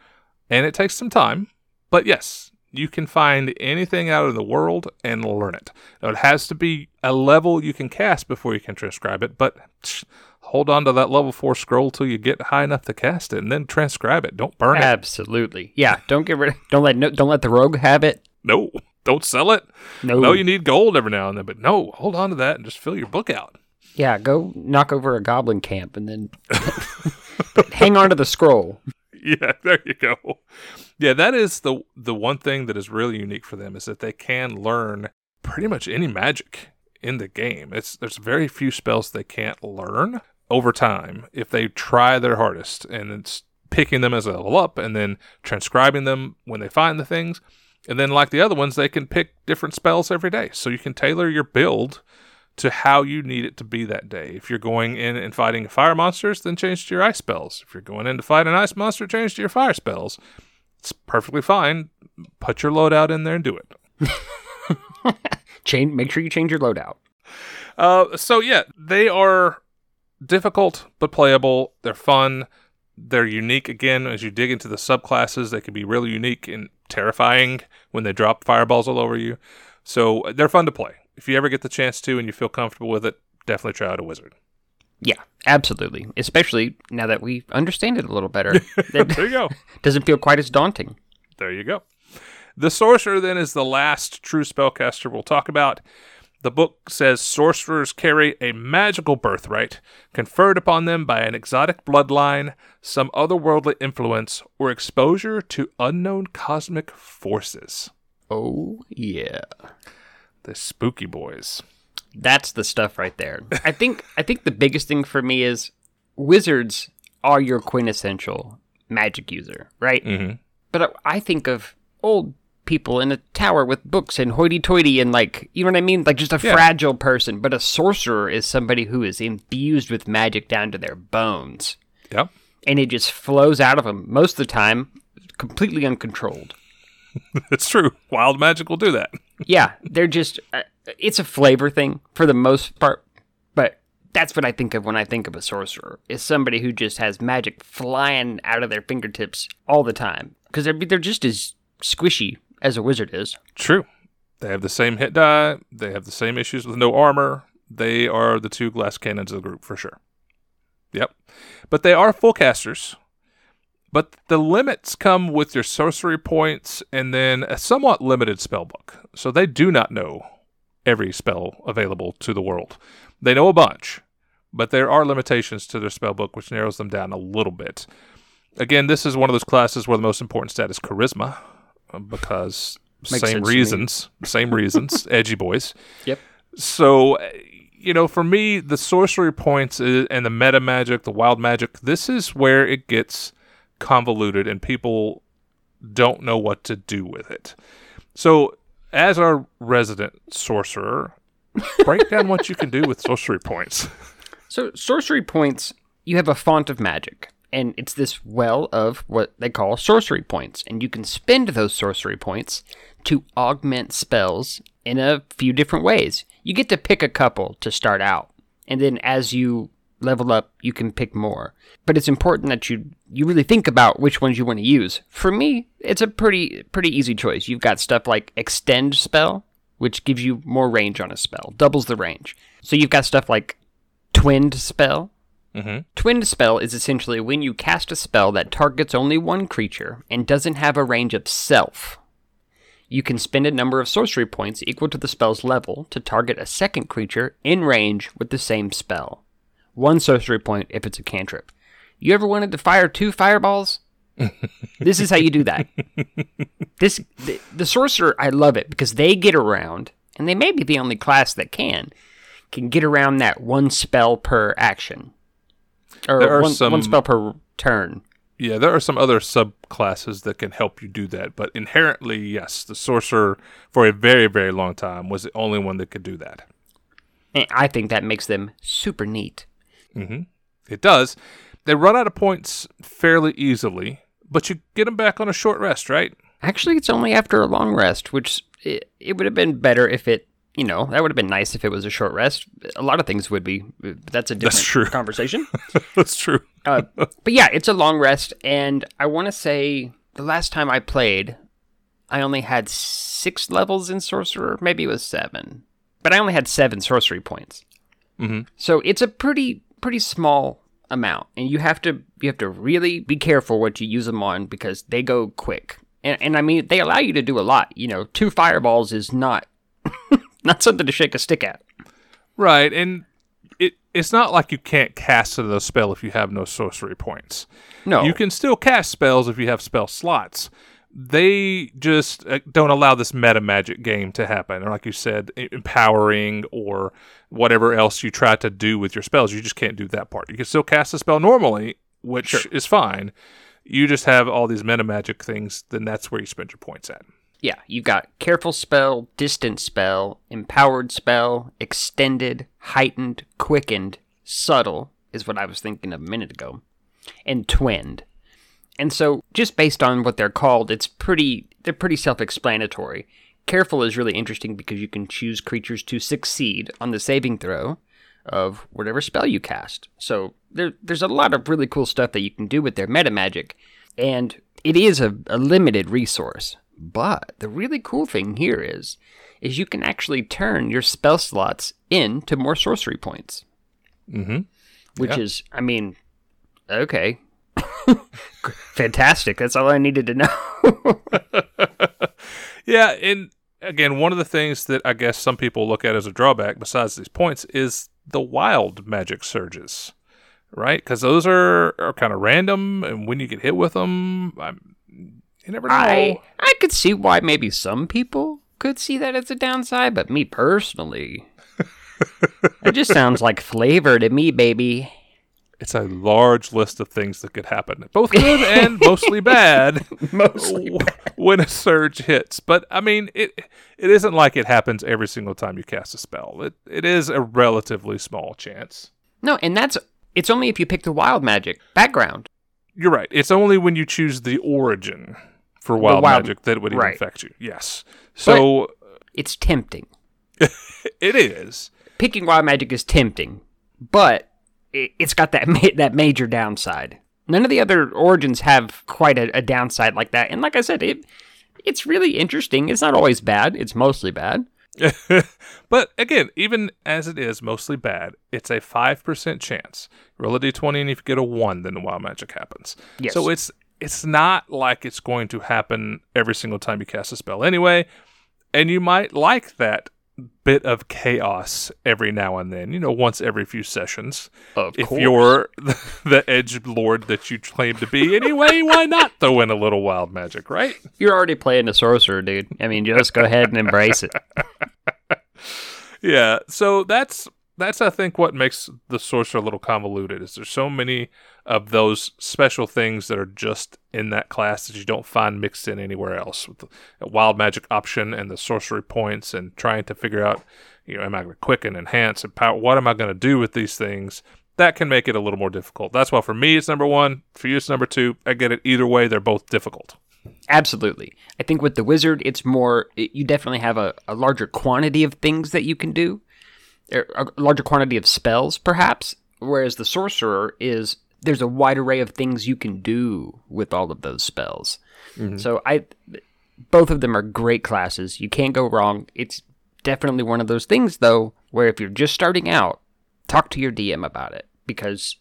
and it takes some time. But yes, you can find anything out in the world and learn it. Now, it has to be a level you can cast before you can transcribe it, but tch, hold on to that level four scroll till you get high enough to cast it, and then transcribe it. Don't burn it. Absolutely, yeah. Don't get rid. Don't let no, don't let the rogue have it. No, don't sell it. No, No, you need gold every now and then, but no, hold on to that and just fill your book out. Yeah, go knock over a goblin camp and then hang on to the scroll. yeah, there you go. Yeah, that is the the one thing that is really unique for them is that they can learn pretty much any magic in the game. It's there's very few spells they can't learn over time if they try their hardest, and it's picking them as a level up and then transcribing them when they find the things. And then, like the other ones, they can pick different spells every day. So you can tailor your build to how you need it to be that day. If you're going in and fighting fire monsters, then change to your ice spells. If you're going in to fight an ice monster, change to your fire spells. It's perfectly fine. Put your loadout in there and do it. change. Make sure you change your loadout. Uh, so yeah, they are difficult but playable. They're fun. They're unique again as you dig into the subclasses. They can be really unique and terrifying when they drop fireballs all over you. So they're fun to play. If you ever get the chance to and you feel comfortable with it, definitely try out a wizard. Yeah, absolutely. Especially now that we understand it a little better. there you go. Doesn't feel quite as daunting. There you go. The sorcerer then is the last true spellcaster we'll talk about. The book says sorcerers carry a magical birthright conferred upon them by an exotic bloodline, some otherworldly influence, or exposure to unknown cosmic forces. Oh, yeah. The spooky boys. That's the stuff right there. I think I think the biggest thing for me is wizards are your quintessential magic user, right? Mm-hmm. But I think of old people in a tower with books and hoity-toity and like you know what I mean, like just a Yeah. fragile person. But a sorcerer is somebody who is infused with magic down to their bones, Yep. and it just flows out of them most of the time, completely uncontrolled. It's true. Wild magic will do that. yeah, they're just uh, it's a flavor thing for the most part, but that's what I think of when I think of a sorcerer. Is somebody who just has magic flying out of their fingertips all the time because they're they're just as squishy as a wizard is. True. They have the same hit die. They have the same issues with no armor. They are the two glass cannons of the group for sure. Yep. But they are full casters. But the limits come with your sorcery points and then a somewhat limited spell book. So they do not know every spell available to the world. They know a bunch, but there are limitations to their spell book, which narrows them down a little bit. Again, this is one of those classes where the most important stat is charisma, uh, because Makes same reasons, same reasons, edgy boys. Yep. So, you know, for me, the sorcery points and the meta magic, the wild magic, this is where it gets convoluted and people don't know what to do with it. So, as our resident sorcerer, break down what you can do with sorcery points. So sorcery points, you have a font of magic, and it's this well of what they call sorcery points, and you can spend those sorcery points to augment spells in a few different ways. You get to pick a couple to start out, and then as you level up, you can pick more. But it's important that you you really think about which ones you want to use. For me, it's a pretty pretty easy choice. You've got stuff like extend spell, which gives you more range on a spell, doubles the range. So you've got stuff like Twinned spell. hmm Twinned spell is essentially when you cast a spell that targets only one creature and doesn't have a range of self. You can spend a number of sorcery points equal to the spell's level to target a second creature in range with the same spell. One sorcery point if it's a cantrip. You ever wanted to fire two fireballs? this is how you do that. This the, the sorcerer, I love it because they get around, and they may be the only class that can can get around that one spell per action, or one, some- one spell per turn. Yeah, there are some other subclasses that can help you do that, but inherently, yes, the sorcerer for a very, very long time was the only one that could do that. And I think that makes them super neat. It does. They run out of points fairly easily, but you get them back on a short rest, right? Actually, it's only after a long rest, which it, it would have been better if it, you know, that would have been nice if it was a short rest. A lot of things would be. That's a different true. conversation. That's true. uh, but yeah, it's a long rest, and I want to say the last time I played, I only had six levels in sorcerer. Maybe it was seven, but I only had seven sorcery points. hmm So it's a pretty pretty small amount, and you have to you have to really be careful what you use them on because they go quick. And, and I mean, they allow you to do a lot. You know, two fireballs is not not something to shake a stick at. Right, and it it's not like you can't cast a spell if you have no sorcery points. No. You can still cast spells if you have spell slots. They just uh, don't allow this meta magic game to happen. Or, like you said, empowering or whatever else you try to do with your spells. You just can't do that part. You can still cast a spell normally, which Sure. is fine. You just have all these meta magic things, then that's where you spend your points at. Yeah, you've got careful spell, distant spell, empowered spell, extended, heightened, quickened, subtle is what I was thinking of a minute ago, and twinned. And so, just based on what they're called, it's pretty they're pretty self-explanatory. Careful is really interesting because you can choose creatures to succeed on the saving throw of whatever spell you cast. So there, there's a lot of really cool stuff that you can do with their meta magic, and it is a, a limited resource. But the really cool thing here is, is you can actually turn your spell slots into more sorcery points, Mm-hmm. which Yeah. is, I mean, okay, fantastic. That's all I needed to know. Yeah, and again, one of the things that I guess some people look at as a drawback, besides these points, is the wild magic surges, right? Because those are, are kind of random, and when you get hit with them, I'm, you never know. I I could see why maybe some people could see that as a downside, but me personally, it just sounds like flavor to me, baby. It's a large list of things that could happen, both good and mostly bad. Mostly. w- when a surge hits. But I mean, it it isn't like it happens every single time you cast a spell. It it is a relatively small chance. No, and that's it's only if you pick the wild magic background. You're right. It's only when you choose the origin for wild, wild- magic that it would right. affect you. Yes. So It's tempting. it is. Picking wild magic is tempting, but it's got that ma- that major downside. None of the other origins have quite a, a downside like that. And like I said, it it's really interesting. It's not always bad. It's mostly bad. but again, even as it is mostly bad, it's a five percent chance. Roll a d20, and if you get a one, then the wild magic happens. Yes. So it's it's not like it's going to happen every single time you cast a spell anyway. And you might like that bit of chaos every now and then. You know, once every few sessions. Of if course. you're the edge lord that you claim to be anyway, why not throw in a little wild magic, right? You're already playing a sorcerer, dude. I mean, just go ahead and embrace it. Yeah, so that's that's I think what makes the sorcerer a little convoluted is there's so many of those special things that are just in that class that you don't find mixed in anywhere else. With the wild magic option and the sorcery points and trying to figure out you know am I going to quicken enhance and power what am I going to do with these things? That can make it a little more difficult. That's why for me it's number 1 for you it's number 2 I get it either way. They're both difficult. Absolutely. I think with the wizard, it's more, you definitely have a, a larger quantity of things that you can do, er, a larger quantity of spells, perhaps. Whereas the sorcerer is, there's a wide array of things you can do with all of those spells. Mm-hmm. So I, both of them are great classes. You can't go wrong. It's definitely one of those things, though, where if you're just starting out, talk to your DM about it because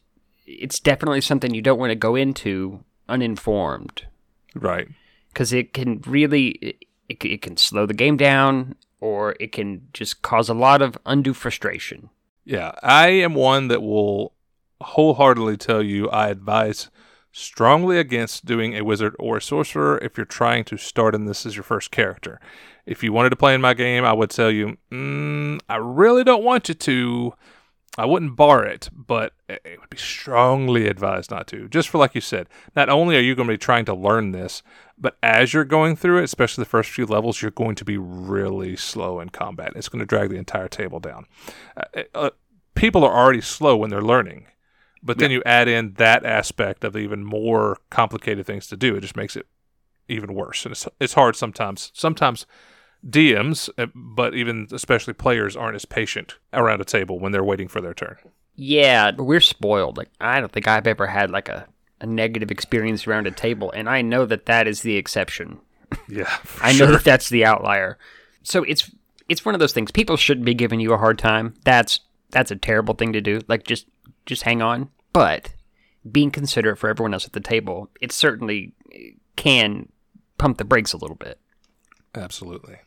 it's definitely something you don't want to go into uninformed right because it can really it, it, it can slow the game down or it can just cause a lot of undue frustration Yeah, I am one that will wholeheartedly tell you I advise strongly against doing a wizard or a sorcerer if you're trying to start in this as your first character. If you wanted to play in my game, I would tell you, mm, I really don't want you to. I wouldn't bar it, but it would be strongly advised not to. Just for like you said, not only are you going to be trying to learn this, but as you're going through it, especially the first few levels, you're going to be really slow in combat. It's going to drag the entire table down. Uh, uh, people are already slow when they're learning, but then you add in that aspect of even more complicated things to do. It just makes it even worse, and it's it's hard sometimes. Sometimes DMs, uh, but even especially players, aren't as patient around a table when they're waiting for their turn. yeah we're spoiled. Like i don't think i've ever had like a, a negative experience around a table and i know that that is the exception. Yeah, for i know sure. that that's the outlier. So it's it's one of those things. People shouldn't be giving you a hard time. That's that's a terrible thing to do. Like just just hang on but being considerate for everyone else at the table it certainly can pump the brakes a little bit Absolutely.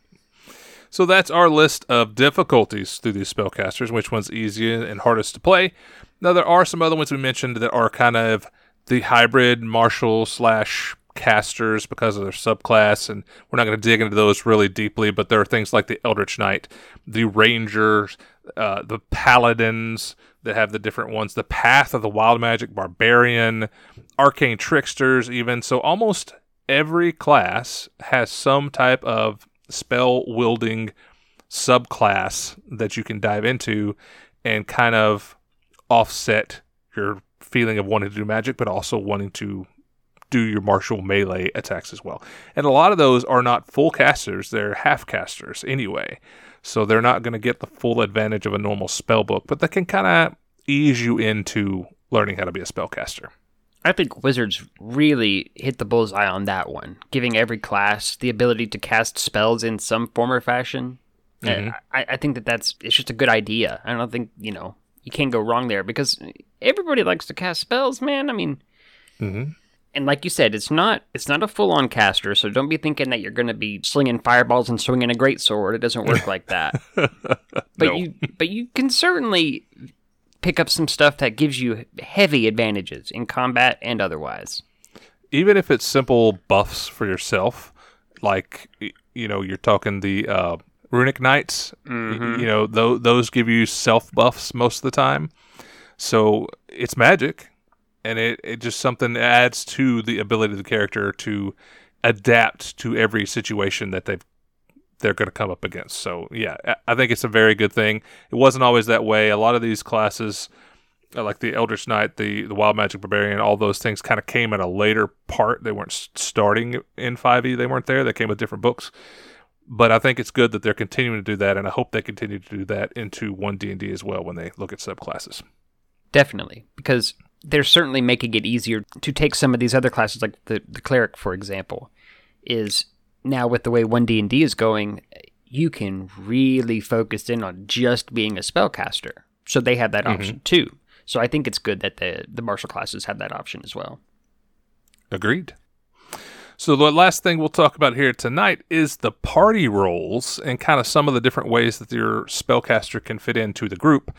So that's our list of difficulties through these spellcasters, which one's easy and hardest to play. Now there are some other ones we mentioned that are kind of the hybrid martial slash casters because of their subclass, and we're not going to dig into those really deeply. But there are things like the Eldritch Knight, the Rangers, uh, the Paladins that have the different ones, the Path of the Wild Magic Barbarian, Arcane Tricksters, even. So almost every class has some type of spell wielding subclass that you can dive into and kind of offset your feeling of wanting to do magic, but also wanting to do your martial melee attacks as well. And a lot of those are not full casters, they're half casters anyway. So they're not going to get the full advantage of a normal spell book, but they can kind of ease you into learning how to be a spellcaster. I think Wizards really hit the bullseye on that one, giving every class the ability to cast spells in some form or fashion. Mm-hmm. I, I think that that's it's just a good idea. I don't think you know you can't go wrong there because everybody likes to cast spells, man. I mean, mm-hmm and like you said, it's not it's not a full on caster, so don't be thinking that you're going to be slinging fireballs and swinging a great sword. It doesn't work like that. but no. you but you can certainly pick up some stuff that gives you heavy advantages in combat and otherwise. Even if it's simple buffs for yourself, like you know, you're talking the uh, runic knights. Mm-hmm. You know, th- those give you self buffs most of the time. So it's magic and it, it just something adds to the ability of the character to adapt to every situation that they've they're going to come up against. So yeah, I think it's a very good thing. It wasn't always that way. A lot of these classes, uh, like the Eldritch Knight, the the Wild Magic Barbarian, all those things kind of came at a later part. They weren't starting in 5e. They weren't there. They came with different books. But I think it's good that they're continuing to do that, and I hope they continue to do that into one D and D as well when they look at subclasses. Definitely, because they're certainly making it easier to take some of these other classes, like the, the cleric, for example, is now with the way 1D&D is going, you can really focus in on just being a spellcaster. So they have that mm-hmm. option too. So I think it's good that the, the martial classes have that option as well. Agreed. So the last thing we'll talk about here tonight is the party roles and kind of some of the different ways that your spellcaster can fit into the group.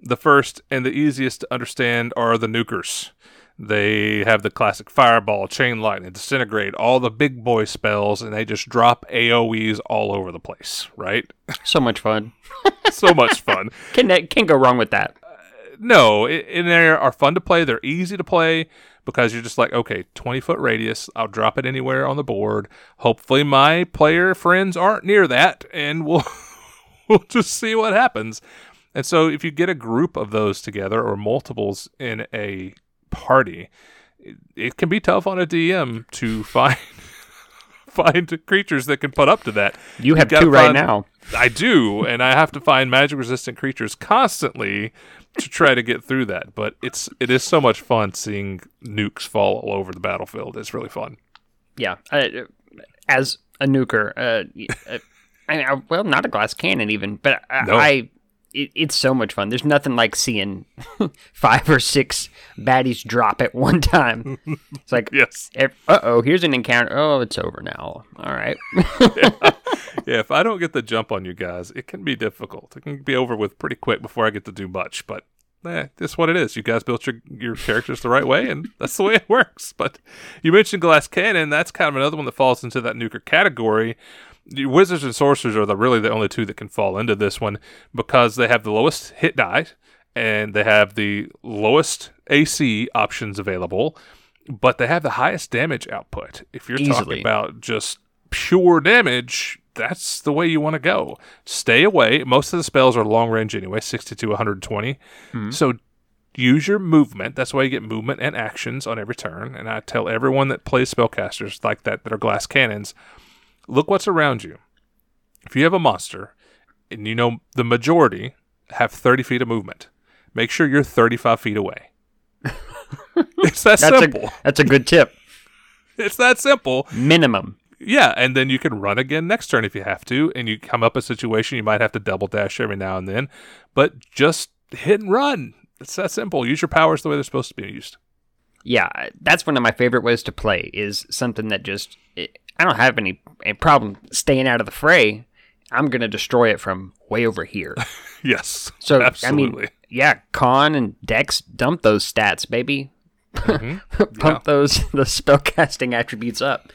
The first and the easiest to understand are the nukers. They have the classic fireball, chain lightning, disintegrate, all the big boy spells, and they just drop AoEs all over the place, right? So much fun. so much fun. can can go wrong with that? Uh, no, and they are fun to play. They're easy to play because you're just like, okay, 20 foot radius. I'll drop it anywhere on the board. Hopefully, my player friends aren't near that, and we'll we'll just see what happens. And so if you get a group of those together or multiples in a party, it, it can be tough on a DM to find find creatures that can put up to that. You have two right now. I do, and I have to find magic resistant creatures constantly to try to get through that. But it's it is so much fun seeing nukes fall all over the battlefield. It's really fun. Yeah, uh, as a nuker, uh, uh I mean, well, not a glass cannon even, but I, no. I it, it's so much fun. There's nothing like seeing five or six baddies drop at one time. It's like, yes. Uh oh, here's an encounter. Oh, it's over now. All right. yeah. yeah, if I don't get the jump on you guys, it can be difficult. It can be over with pretty quick before I get to do much. But eh, that's what it is. You guys built your your characters the right way, and that's the way it works. But you mentioned Glass Cannon. That's kind of another one that falls into that nuker category wizards and sorcerers are the really the only two that can fall into this one because they have the lowest hit die and they have the lowest AC options available, but they have the highest damage output. If you're Easily. talking about just pure damage, that's the way you want to go. Stay away. Most of the spells are long range anyway, 60 to 120. Mm-hmm. So use your movement. That's why you get movement and actions on every turn. And I tell everyone that plays spellcasters like that that are glass cannons look what's around you. If you have a monster, and you know the majority have 30 feet of movement, make sure you're 35 feet away. it's that that's simple. A, that's a good tip. it's that simple. Minimum. Yeah, and then you can run again next turn if you have to, and you come up a situation you might have to double dash every now and then, but just hit and run. It's that simple. Use your powers the way they're supposed to be used. Yeah, that's one of my favorite ways to play. Is something that just it, I don't have any, any problem staying out of the fray I'm going to destroy it from way over here. Yes. So, absolutely. I mean, yeah, Con and Dex dump those stats, baby. Mhm. Pump those the spellcasting attributes up.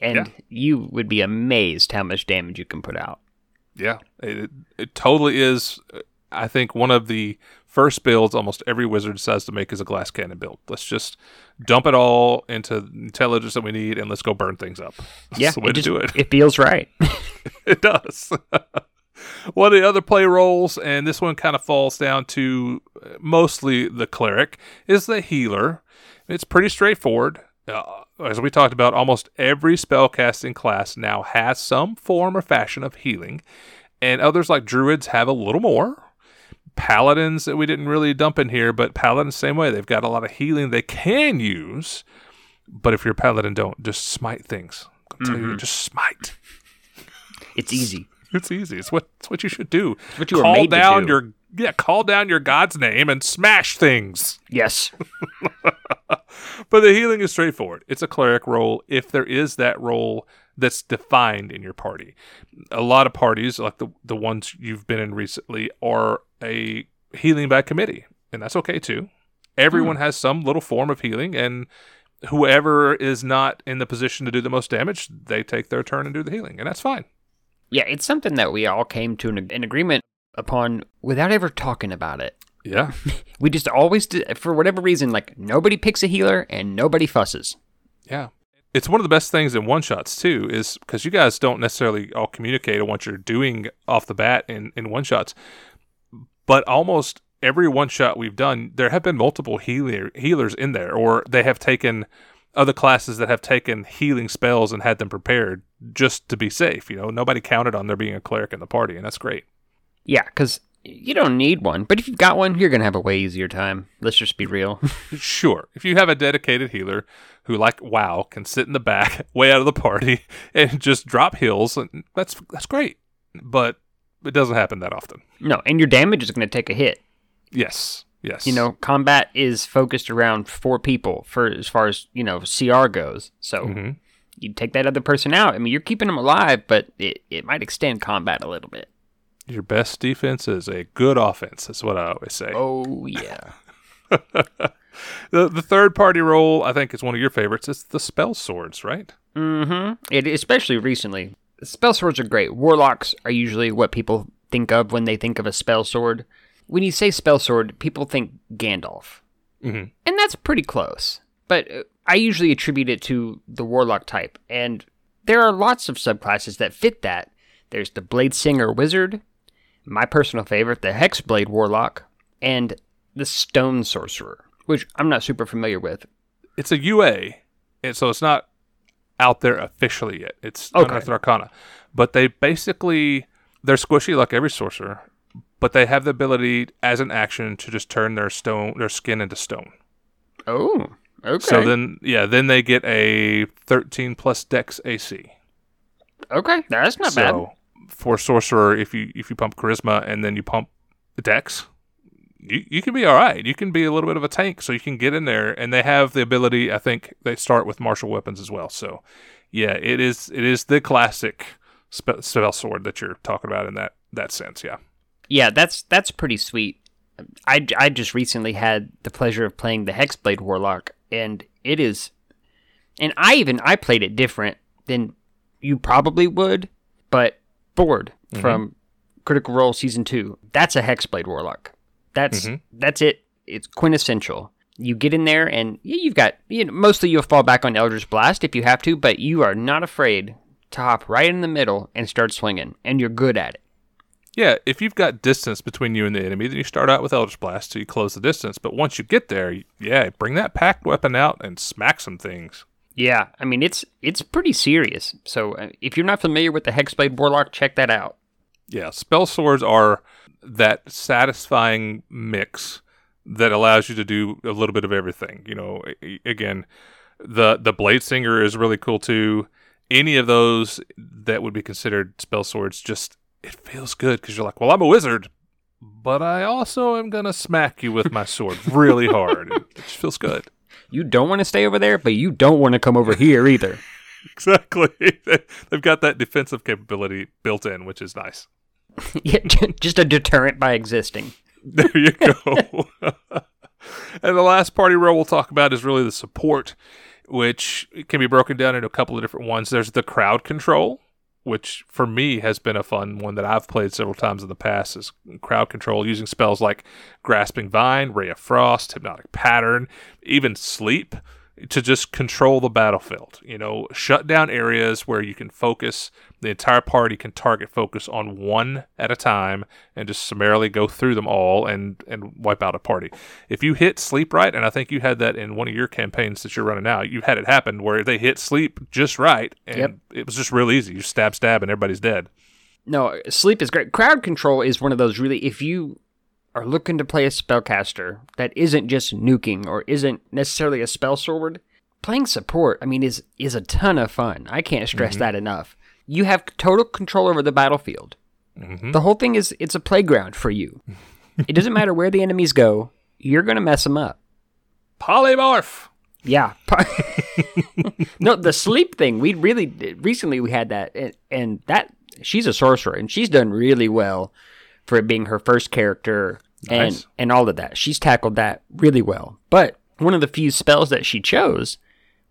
And Yeah. you would be amazed how much damage you can put out. Yeah, it, it, it totally is. uh, I think one of the first builds almost every wizard decides to make is a glass cannon build. Let's just dump it all into intelligence that we need, and let's go burn things up. That's Yeah, the way it to just- do it. It feels right. it does. one of the other play roles, and this one kind of falls down to uh, mostly the cleric, is the healer. It's pretty straightforward. Uh, as we talked about, almost every spellcasting class now has some form or fashion of healing, and others like druids have a little more. Paladins that we didn't really dump in here, but paladins same way. They've got a lot of healing they can use, but if you're a paladin, don't just smite things. I'm telling you, mm-hmm. just smite. it's easy. It's easy. It's what it's what you should do. It's what you were call made to do. your yeah, call down your god's name and smash things. Yes. But the healing is straightforward. It's a cleric role if there is that role that's defined in your party. A lot of parties, like the the ones you've been in recently, are a healing by committee, and that's okay too. Everyone hmm. has some little form of healing, and whoever is not in the position to do the most damage, they take their turn and do the healing, and that's fine. Yeah, it's something that we all came to an, an agreement upon without ever talking about it. Yeah, We just always, did, for whatever reason, like nobody picks a healer and nobody fusses. Yeah. It's one of the best things in one shots too, is because you guys don't necessarily all communicate on what you're doing off the bat in, in one shots. But almost every one shot we've done, there have been multiple healer, healers in there, or they have taken other classes that have taken healing spells and had them prepared just to be safe. You know, nobody counted on there being a cleric in the party, and that's great. Yeah, because you don't need one, but if you've got one, you're gonna have a way easier time. Let's just be real. Sure, if you have a dedicated healer who, like WoW, can sit in the back, way out of the party, and just drop heals, that's that's great. But it doesn't happen that often. no, and your damage is gonna take a hit. Yes, yes. You know, combat is focused around four people for as far as you know CR goes. So Mhm. you take that other person out. I mean, you're keeping them alive, but it, it might extend combat a little bit. Your best defense is a good offense. That's what I always say. Oh yeah. The the third party role, I think, is one of your favorites. It's the spell swords, right? Mm-hmm. It especially recently. Spell swords are great. Warlocks are usually what people think of when they think of a spell sword. When you say spell sword, people think Gandalf. Mhm. And that's pretty close. But uh, I usually attribute it to the warlock type. And there are lots of subclasses that fit that. There's the Blade Singer Wizard, my personal favorite, the Hexblade Warlock, and the Stone Sorcerer, which I'm not super familiar with. It's a UA, and so it's not out there officially yet. It's Okay. Unearthed Arcana, but they basically they're squishy like every sorcerer, but they have the ability as an action to just turn their stone their skin into stone. Oh, okay. So then, yeah, then they get a 13 plus Dex AC. okay, that's not bad. For sorcerer, if you if you pump charisma and then you pump the Dex, you you can be all right. You can be a little bit of a tank, so you can get in there. And they have the ability. I think they start with martial weapons as well. So yeah, it is it is the classic spe- spell sword that you're talking about in that that sense. Yeah. Yeah, that's that's pretty sweet. I, I just recently had the pleasure of playing the Hexblade Warlock, and it is, and I even I played it different than you probably would, but Fjord from Critical Role Season Two, that's a Hexblade Warlock. That's Mhm. that's it. It's quintessential. You get in there, and yeah, you've got you know, mostly you'll fall back on Eldritch Blast if you have to, but you are not afraid to hop right in the middle and start swinging, and you're good at it. Yeah, if you've got distance between you and the enemy, then you start out with Eldritch Blast so you close the distance. But once you get there, yeah, bring that pact weapon out and smack some things. Yeah, I mean it's it's pretty serious. So uh, if you're not familiar with the Hexblade Warlock, check that out. Yeah, spell swords are that satisfying mix that allows you to do a little bit of everything. You know, again, the the blade singer is really cool too. Any of those that would be considered spell swords, just it feels good because you're like, well, I'm a wizard, but I also am gonna smack you with my sword really hard. It just feels good. You don't want to stay over there, but you don't want to come over here either. exactly. They've got that defensive capability built in, which is nice. yeah, just a deterrent by existing. There you go. and the last party role we'll talk about is really the support, which can be broken down into a couple of different ones. There's the crowd control, which for me has been a fun one that I've played several times in the past, is crowd control using spells like Grasping Vine, Ray of Frost, Hypnotic Pattern, even Sleep to just control the battlefield. You know, shut down areas where you can focus. The entire party can target focus on one at a time and just summarily go through them all and and wipe out a party. If you hit sleep right, and I think you had that in one of your campaigns that you're running now, you had it happen where they hit sleep just right, and Yep. it was just real easy. You stab, stab, and everybody's dead. No, sleep is great. Crowd control is one of those really, if you are looking to play a spellcaster that isn't just nuking or isn't necessarily a spell sword, playing support, I mean, is is a ton of fun. I can't stress mm-hmm. that enough. You have total control over the battlefield. Mm-hmm. The whole thing is it's a playground for you. it doesn't matter where the enemies go, you're gonna mess them up. Polymorph. Yeah. no, the sleep thing. We really recently we had that, and, and that she's a sorcerer, and she's done really well for it being her first character, and Nice. and all of that. She's tackled that really well. But one of the few spells that she chose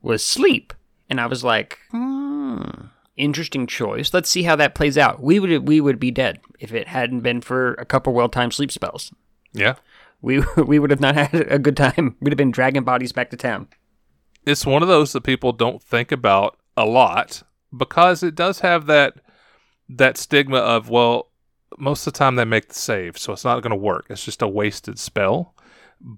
was sleep, and I was like, hmm, interesting choice. Let's see how that plays out. We would we would be dead if it hadn't been for a couple well timed sleep spells. Yeah. We we would have not had a good time. We'd have been dragging bodies back to town. it's one of those that people don't think about a lot because it does have that that stigma of well most of the time they make the save so it's not going to work it's just a wasted spell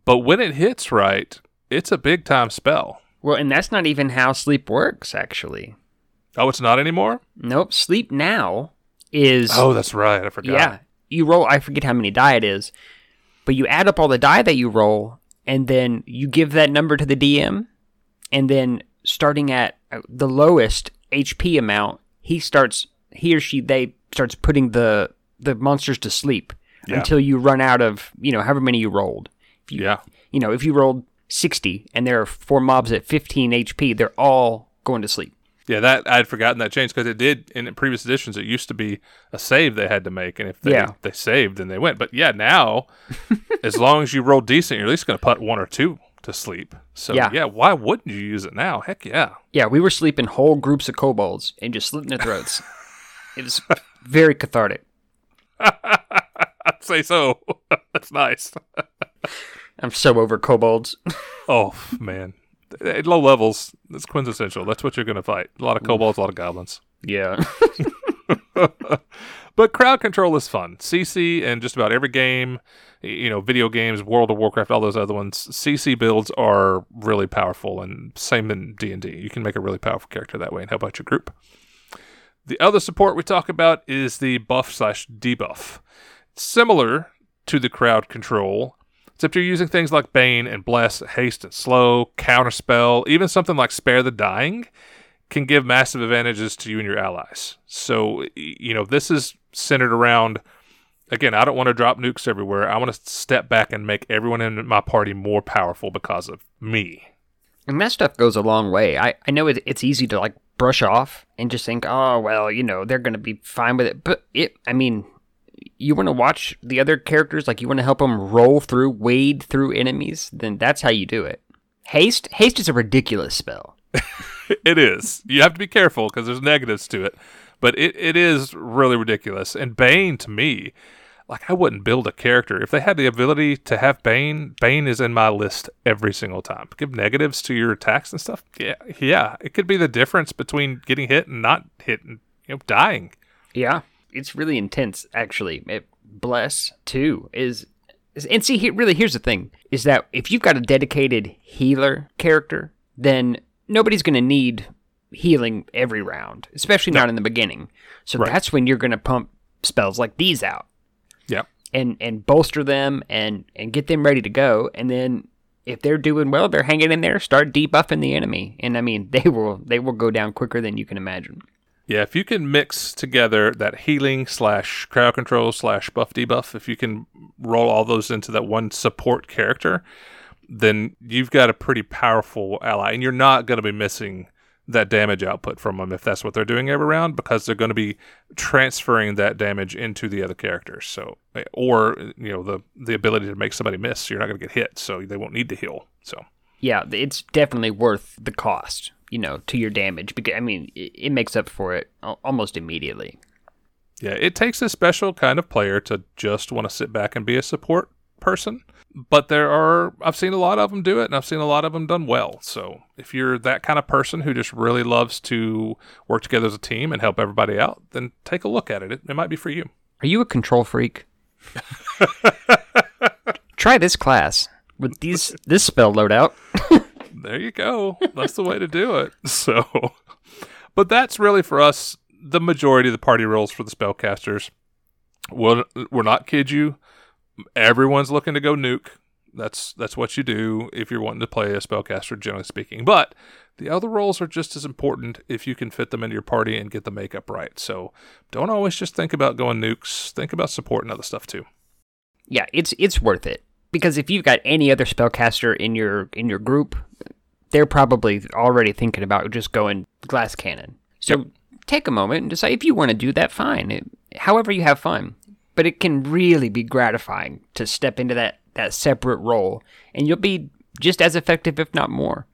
but when it hits right it's a big time spell Well, and that's not even how sleep works, actually. oh it's not anymore Nope. Sleep now is. oh that's right i forgot yeah. You roll, I forget how many die it is, but you add up all the die that you roll, and then you give that number to the DM, and then starting at uh, the lowest HP amount, he starts, he or she, they starts putting the the monsters to sleep Yeah. until you run out of, you know, however many you rolled. If you, yeah you know, if you rolled 60 and there are four mobs at 15 HP, they're all going to sleep. yeah that i'd forgotten that change because it did in previous editions it used to be a save they had to make and if they, Yeah. they saved then they went but yeah now as long as you roll decent you're at least going to put one or two to sleep so Yeah. yeah why wouldn't you use it now heck yeah Yeah, we were sleeping whole groups of kobolds and just slitting their throats. it was very cathartic. I'd say so. That's nice. I'm so over kobolds. Oh man, at low levels, it's quintessential. That's what you're going to fight. A lot of kobolds, a lot of goblins. yeah. But crowd control is fun. CC and just about every game, you know, video games, World of Warcraft, all those other ones. CC builds are really powerful, and same in D and D. You can make a really powerful character that way and help out your group. The other support we talk about is the buff slash debuff, similar to the crowd control, except you're using things like Bane and Bless, Haste and Slow, Counterspell, even something like Spare the Dying can give massive advantages to you and your allies. So, you know, this is centered around again, I don't want to drop nukes everywhere. I want to step back and make everyone in my party more powerful because of me. And that stuff goes a long way. I, I know it, it's easy to like brush off and just think, oh, well, you know, they're going to be fine with it. But it, I mean, you want to watch the other characters, like you want to help them roll through, wade through enemies, then that's how you do it. Haste, haste is a ridiculous spell. it is. You have to be careful because there's negatives to it, but it, it is really ridiculous. And Bane, to me, like I wouldn't build a character if they had the ability to have Bane. Bane is in my list every single time. Give negatives to your attacks and stuff. Yeah, yeah. It could be the difference between getting hit and not hit, and you know, dying. Yeah, it's really intense. Actually, it, bless too is, is and see here really here's the thing is that if you've got a dedicated healer character, then nobody's going to need healing every round, especially not in the beginning. So Right. that's when you're going to pump spells like these out. And and bolster them and and get them ready to go, and then. If they're doing well, they're hanging in there. Start debuffing the enemy, and I mean, they will they will go down quicker than you can imagine. Yeah, if you can mix together that healing slash crowd control slash buff debuff, if you can roll all those into that one support character, then you've got a pretty powerful ally, and you're not going to be missing that damage output from them if that's what they're doing every round because they're going to be transferring that damage into the other characters. So, eh, or you know the the ability to make somebody miss, you're not going to get hit, so they won't need to heal. So, yeah, it's definitely worth the cost, you know, to your damage because I mean it, it makes up for it almost immediately. Yeah, it takes a special kind of player to just want to sit back and be a support person but there are I've seen a lot of them do it and I've seen a lot of them done well. So if you're that kind of person who just really loves to work together as a team and help everybody out, then take a look at it. It, it might be for you. Are you a control freak? Try this class with these this spell loadout. there you go. That's the way to do it. So but that's really for us the majority of the party rolls for the spellcasters. We'll, we're not kid you everyone's looking to go nuke. That's that's what you do if you're wanting to play a spellcaster, generally speaking. But the other roles are just as important if you can fit them into your party and get the makeup right. So don't always just think about going nukes. Think about support and other stuff too. Yeah, it's it's worth it because if you've got any other spellcaster in your in your group, they're probably already thinking about just going glass cannon. So yep. take a moment and decide if you want to do that. Fine, it, however you have fun but it can really be gratifying to step into that that separate role and you'll be just as effective if not more.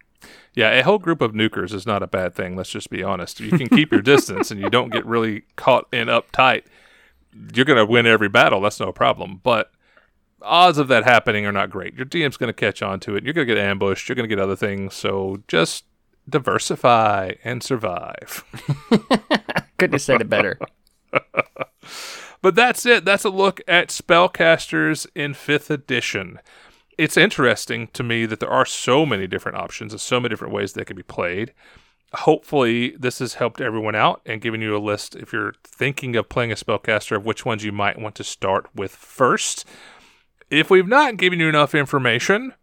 Yeah a whole group of nukers is not a bad thing let's just be honest. You can keep your distance and you don't get really caught in uptight you're going to win every battle that's no problem but odds of that happening are not great. Your dm's going to catch on to it you're going to get ambushed you're going to get other things so just diversify and survive. Couldn't have said it better but that's it. That's a look at Spellcasters in 5th edition. It's interesting to me that there are so many different options and so many different ways they can be played. Hopefully, this has helped everyone out and given you a list if you're thinking of playing a spellcaster of which ones you might want to start with first. If we've not given you enough information,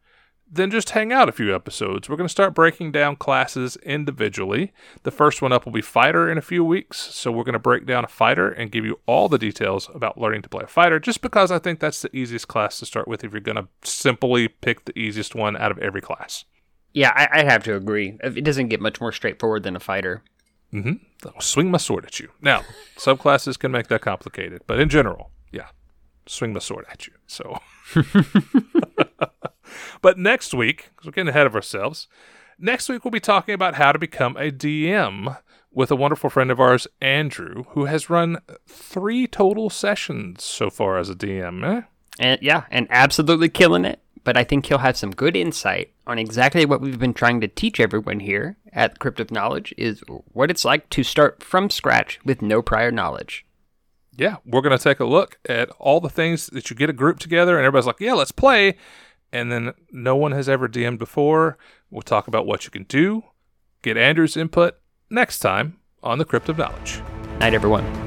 then just hang out a few episodes. We're going to start breaking down classes individually. The first one up will be Fighter in a few weeks. So we're going to break down a Fighter and give you all the details about learning to play a Fighter, just because I think that's the easiest class to start with if you're going to simply pick the easiest one out of every class. Yeah, I, I have to agree. It doesn't get much more straightforward than a Fighter. Mm-hmm. I'll swing my sword at you. Now, subclasses can make that complicated, but in general, yeah, swing my sword at you. So. But next week, because we're getting ahead of ourselves, next week we'll be talking about how to become a DM with a wonderful friend of ours, Andrew, who has run three total sessions so far as a DM. Eh? And yeah, and absolutely killing it. But I think he'll have some good insight on exactly what we've been trying to teach everyone here at Crypt of Knowledge is what it's like to start from scratch with no prior knowledge. Yeah, we're going to take a look at all the things that you get a group together and everybody's like, yeah, let's play and then no one has ever DM'd before. We'll talk about what you can do, get Andrew's input next time on the Crypt of Knowledge. Night, everyone.